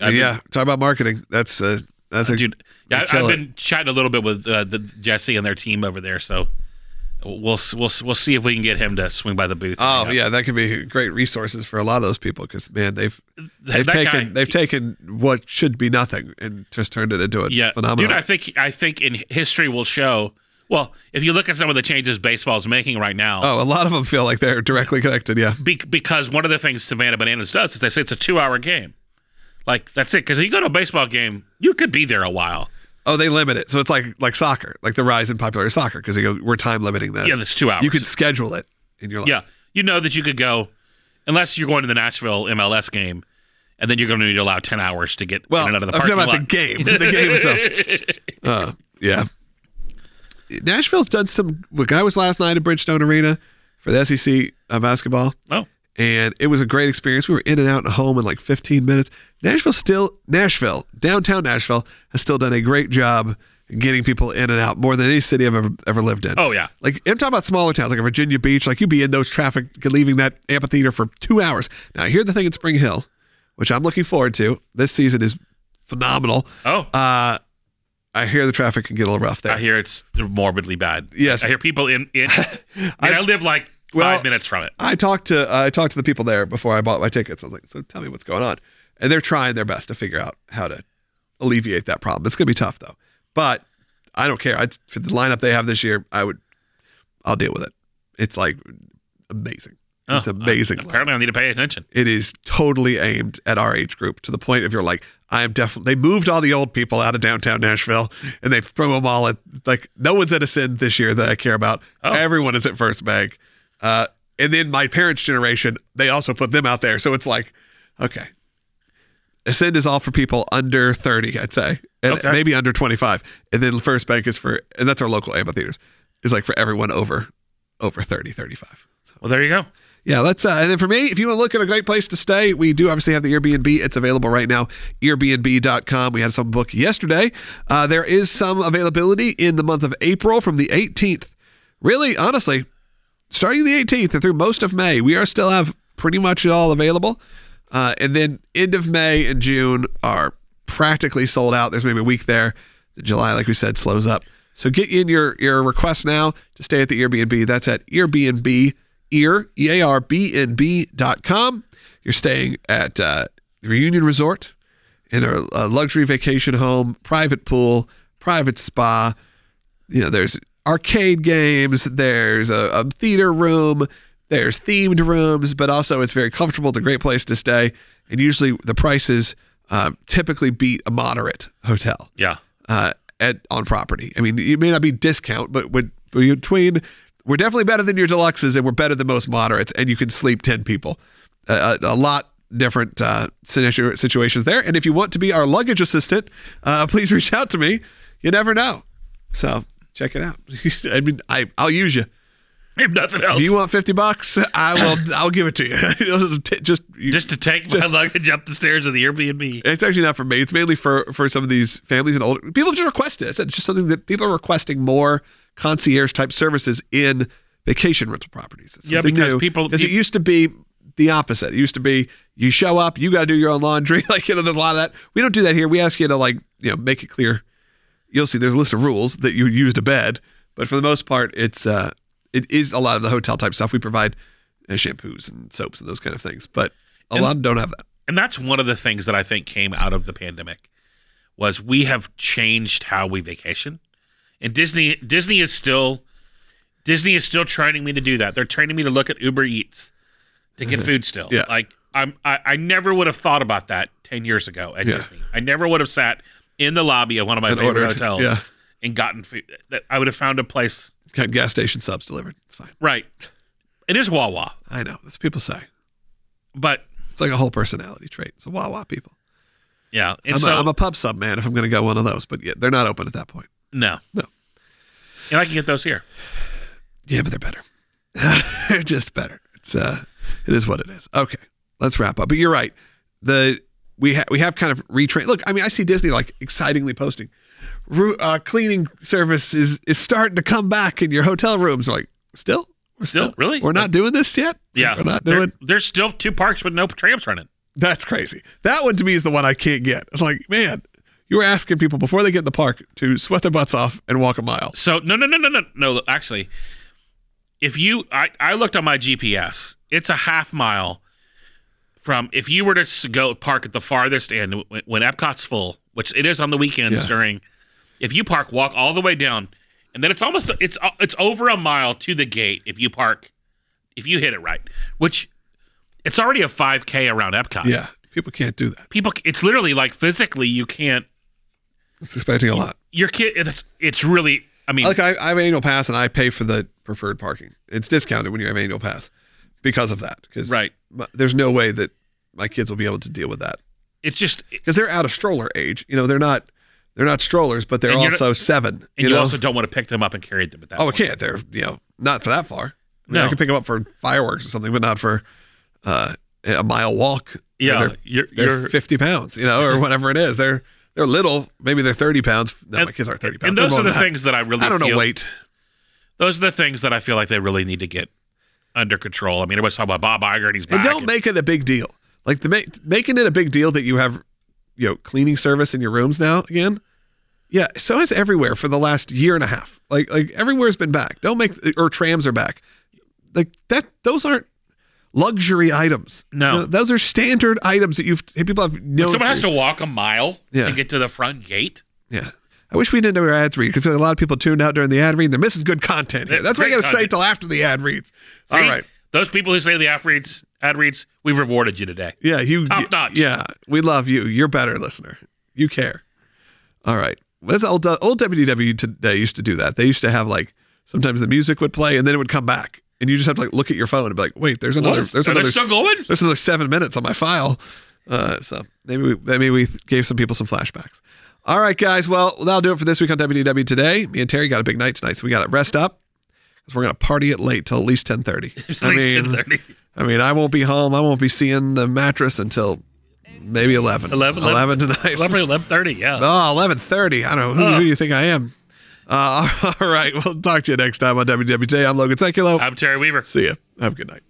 I've been- yeah, talk about marketing. That's uh, that's a dude. Yeah, I, it. been chatting a little bit with uh, the Jesse and their team over there, so we'll we'll we'll see if we can get him to swing by the booth. Oh yeah, that could be great resources for a lot of those people because man, they've they've That taken guy- they've taken what should be nothing and just turned it into a yeah, phenomenon. dude. I think I think in history will show. Well, if you look at some of the changes baseball's making right now, oh, a lot of them feel like they're directly connected. Yeah, be- because one of the things Savannah Bananas does is they say it's a two-hour game. Like that's it. Because you go to a baseball game, you could be there a while. Oh, they limit it, so it's like like soccer, like the rise in popular soccer because they go we're time limiting this. Yeah, that's two hours. You could schedule it in your life. Yeah, you know that you could go, unless you're going to the Nashville MLS game, and then you're going to need to allow ten hours to get Well, in and out of I'm the talking parking about lot. the game. The game itself. *laughs* Uh, yeah. Nashville's done some. Look, I was last night at Bridgestone Arena for the SEC uh, basketball, Oh, and it was a great experience. We were in and out and home in like 15 minutes. Nashville still, Nashville, downtown Nashville, has still done a great job getting people in and out more than any city I've ever ever lived in. oh yeah. Like I'm talking about smaller towns like Virginia Beach. Like you'd be in those traffic, leaving that amphitheater for two hours. Now here's the thing at Spring Hill, which I'm looking forward to. This season is phenomenal. Oh, Uh, I hear the traffic can get a little rough there. I hear it's morbidly bad. Yes. I hear people in in. *laughs* and I, live like five minutes from it. I talked to uh, I talked to the people there before I bought my tickets. I was like, so tell me what's going on, and they're trying their best to figure out how to alleviate that problem. It's gonna be tough though, but I don't care. I'd, for the lineup they have this year, I would, I'll deal with it. It's like amazing. It's Oh, amazing. Apparently, I need to pay attention. it is totally aimed at our age group to the point of you're like, I am definitely. They moved all the old people out of downtown Nashville and they throw them all at like no one's at Ascend this year that I care about. Oh. Everyone is at First Bank, uh, and then my parents' generation they also put them out there. So it's like, okay, Ascend is all for people under 30, I'd say, and Okay. maybe under 25, and then First Bank is for, and that's our local amphitheaters, is like for everyone over over 30, 35. Well, there you go. Yeah, let's. Uh, and then for me, if you want to look at a great place to stay, we do obviously have the EarBnB. It's available right now. EarBnB.com. We had some book yesterday. Uh, there is some availability in the month of April from the 18th. Really, honestly, starting the 18th and through most of May, we are still have pretty much it all available. Uh, and then end of May and June are practically sold out. There's maybe a week there. July, like we said, slows up. So get in your your request now to stay at the EarBnB. That's at EarBnB ear e a r b n b dot com. You're staying at uh, the Reunion Resort in a, a luxury vacation home, private pool, private spa. You know, there's arcade games, there's a, a theater room, there's themed rooms, but also it's very comfortable. It's a great place to stay, and usually the prices uh, typically beat a moderate hotel Yeah. uh, at on property. I mean, it may not be discount, but with, between we're definitely better than your deluxes, and we're better than most moderates, and you can sleep ten people. Uh, a, a lot different uh, situations there. And if you want to be our luggage assistant, uh, *laughs* please reach out to me. You never know. So check it out. *laughs* I mean, I I'll use you. If nothing else. If you want fifty bucks, I will. I'll give it to you. *laughs* Just you, just to take my luggage up the stairs of the EarBnB. It's actually not for me. It's mainly for for some of these families and older people. Have Just request it. It's just something that people are requesting more concierge type services in vacation rental properties. It's Yeah, because new. people- because it used to be the opposite. It used to be you show up, you got to do your own laundry. *laughs* Like you know, there's a lot of that. We don't do that here. We ask you to like you know make it clear. You'll see there's a list of rules that you use to bed, but for the most part, it's uh it is a lot of the hotel type stuff. We provide uh, shampoos and soaps and those kind of things, but a And- lot of them don't have that. And that's one of the things that I think came out of the pandemic was we have changed how we vacation. And Disney Disney is still Disney is still training me to do that. They're training me to look at Uber Eats to get food still. Yeah. Like I'm I, I never would have thought about that 10 years ago at Yeah. Disney. I never would have sat in the lobby of one of my And favorite ordered, hotels yeah. and gotten food. That I would have found a place Got gas station subs delivered. It's fine. right. It is Wawa, I know. That's what people say. but It's like a whole personality trait. It's a wah people. yeah. And I'm, so a, I'm a pub sub man if I'm going to go one of those, but yeah, they're not open at that point. no. No. And I can get those here. Yeah, but they're better. *laughs* they're just better. It's uh, it is what it is. Okay, let's wrap up. But you're right. The we ha- we have kind of retrained. Look, I mean, I see Disney like excitingly posting, uh, cleaning service is is starting to come back in your hotel rooms. Like, still, We're Still? Really? we're not doing this yet. Yeah. we're not doing. there's still two parks with no trams running. That's crazy. That one to me is the one I can't get. It's like, man, you were asking people before they get in the park to sweat their butts off and walk a mile. So no no no no no no actually if you I, I looked on my GPS it's a half mile from if you were to go park at the farthest end when, when Epcot's full which it is on the weekends Yeah. during if you park walk all the way down and then it's almost it's uh, it's over a mile to the gate if you park if you hit it right which it's already a 5k around Epcot Yeah, people can't do that. people it's literally like physically you can't It's expecting a lot. your kid it's, really I mean Like I, I have annual pass and I pay for the preferred parking. It's discounted when you have annual pass because of that. Because Right. there's no way that my kids will be able to deal with that it's just because they're out of stroller age. You know, they're not they're not strollers, but they're also seven. and You you, know, also don't want to pick them up and carry them at that oh, I can't. They're you know not for that far. I, mean, I can pick them up for fireworks or something, but not for uh, a mile walk. Yeah, they're, you're, they're you're 50 pounds, you know, or *laughs* whatever it is. They're they're little. Maybe they're 30 pounds. No, And- my kids aren't 30 pounds. and those are the that. things that I really I don't know weight. Those are the things that I feel like they really need to get under control. I mean, everybody's talking about Bob Iger and he's back. And don't make it a big deal. Like the ma- making it a big deal that you have, you know, cleaning service in your rooms now again. Yeah, so has everywhere for the last year and a half. Like like everywhere's been back. Don't make or trams are back. Like that. Those aren't luxury items. No. Those are standard items that you've people have known. Someone has to walk a mile Yeah. to get to the front gate. Yeah. I wish we didn't know our ads read because a lot of people tuned out during the ad read. They're missing good content here. Yeah, That's why you great got to stay till after the ad reads. See, All right. Those people who say the ad reads, ad reads, we've rewarded you today. Yeah, you Top notch. Yeah, we love you. You're better, listener. You care. All right. That's old old WDW today used to do that. They used to have like sometimes the music would play and then it would come back, and you just have to like look at your phone and be like, wait, there's another, What? there's Are they another, still going? there's another seven minutes on my file. Uh, so maybe we, maybe we gave some people some flashbacks. All right, guys. Well, that'll do it for this week on WDW today. Me and Terry got a big night tonight, so we got to rest up because we're gonna party it late till at least ten thirty. *laughs* At least 10:30. I mean, I won't be home. I won't be seeing the mattress until maybe 11. 11, 11 tonight. 11, 11.30, yeah. *laughs* Oh, 11.30. I don't know. Who, Oh. who do you think I am? Uh, *laughs* all right. We'll talk to you next time on WWJ. I'm Logan Sekulow. I'm Terry Weaver. See ya. Have a good night.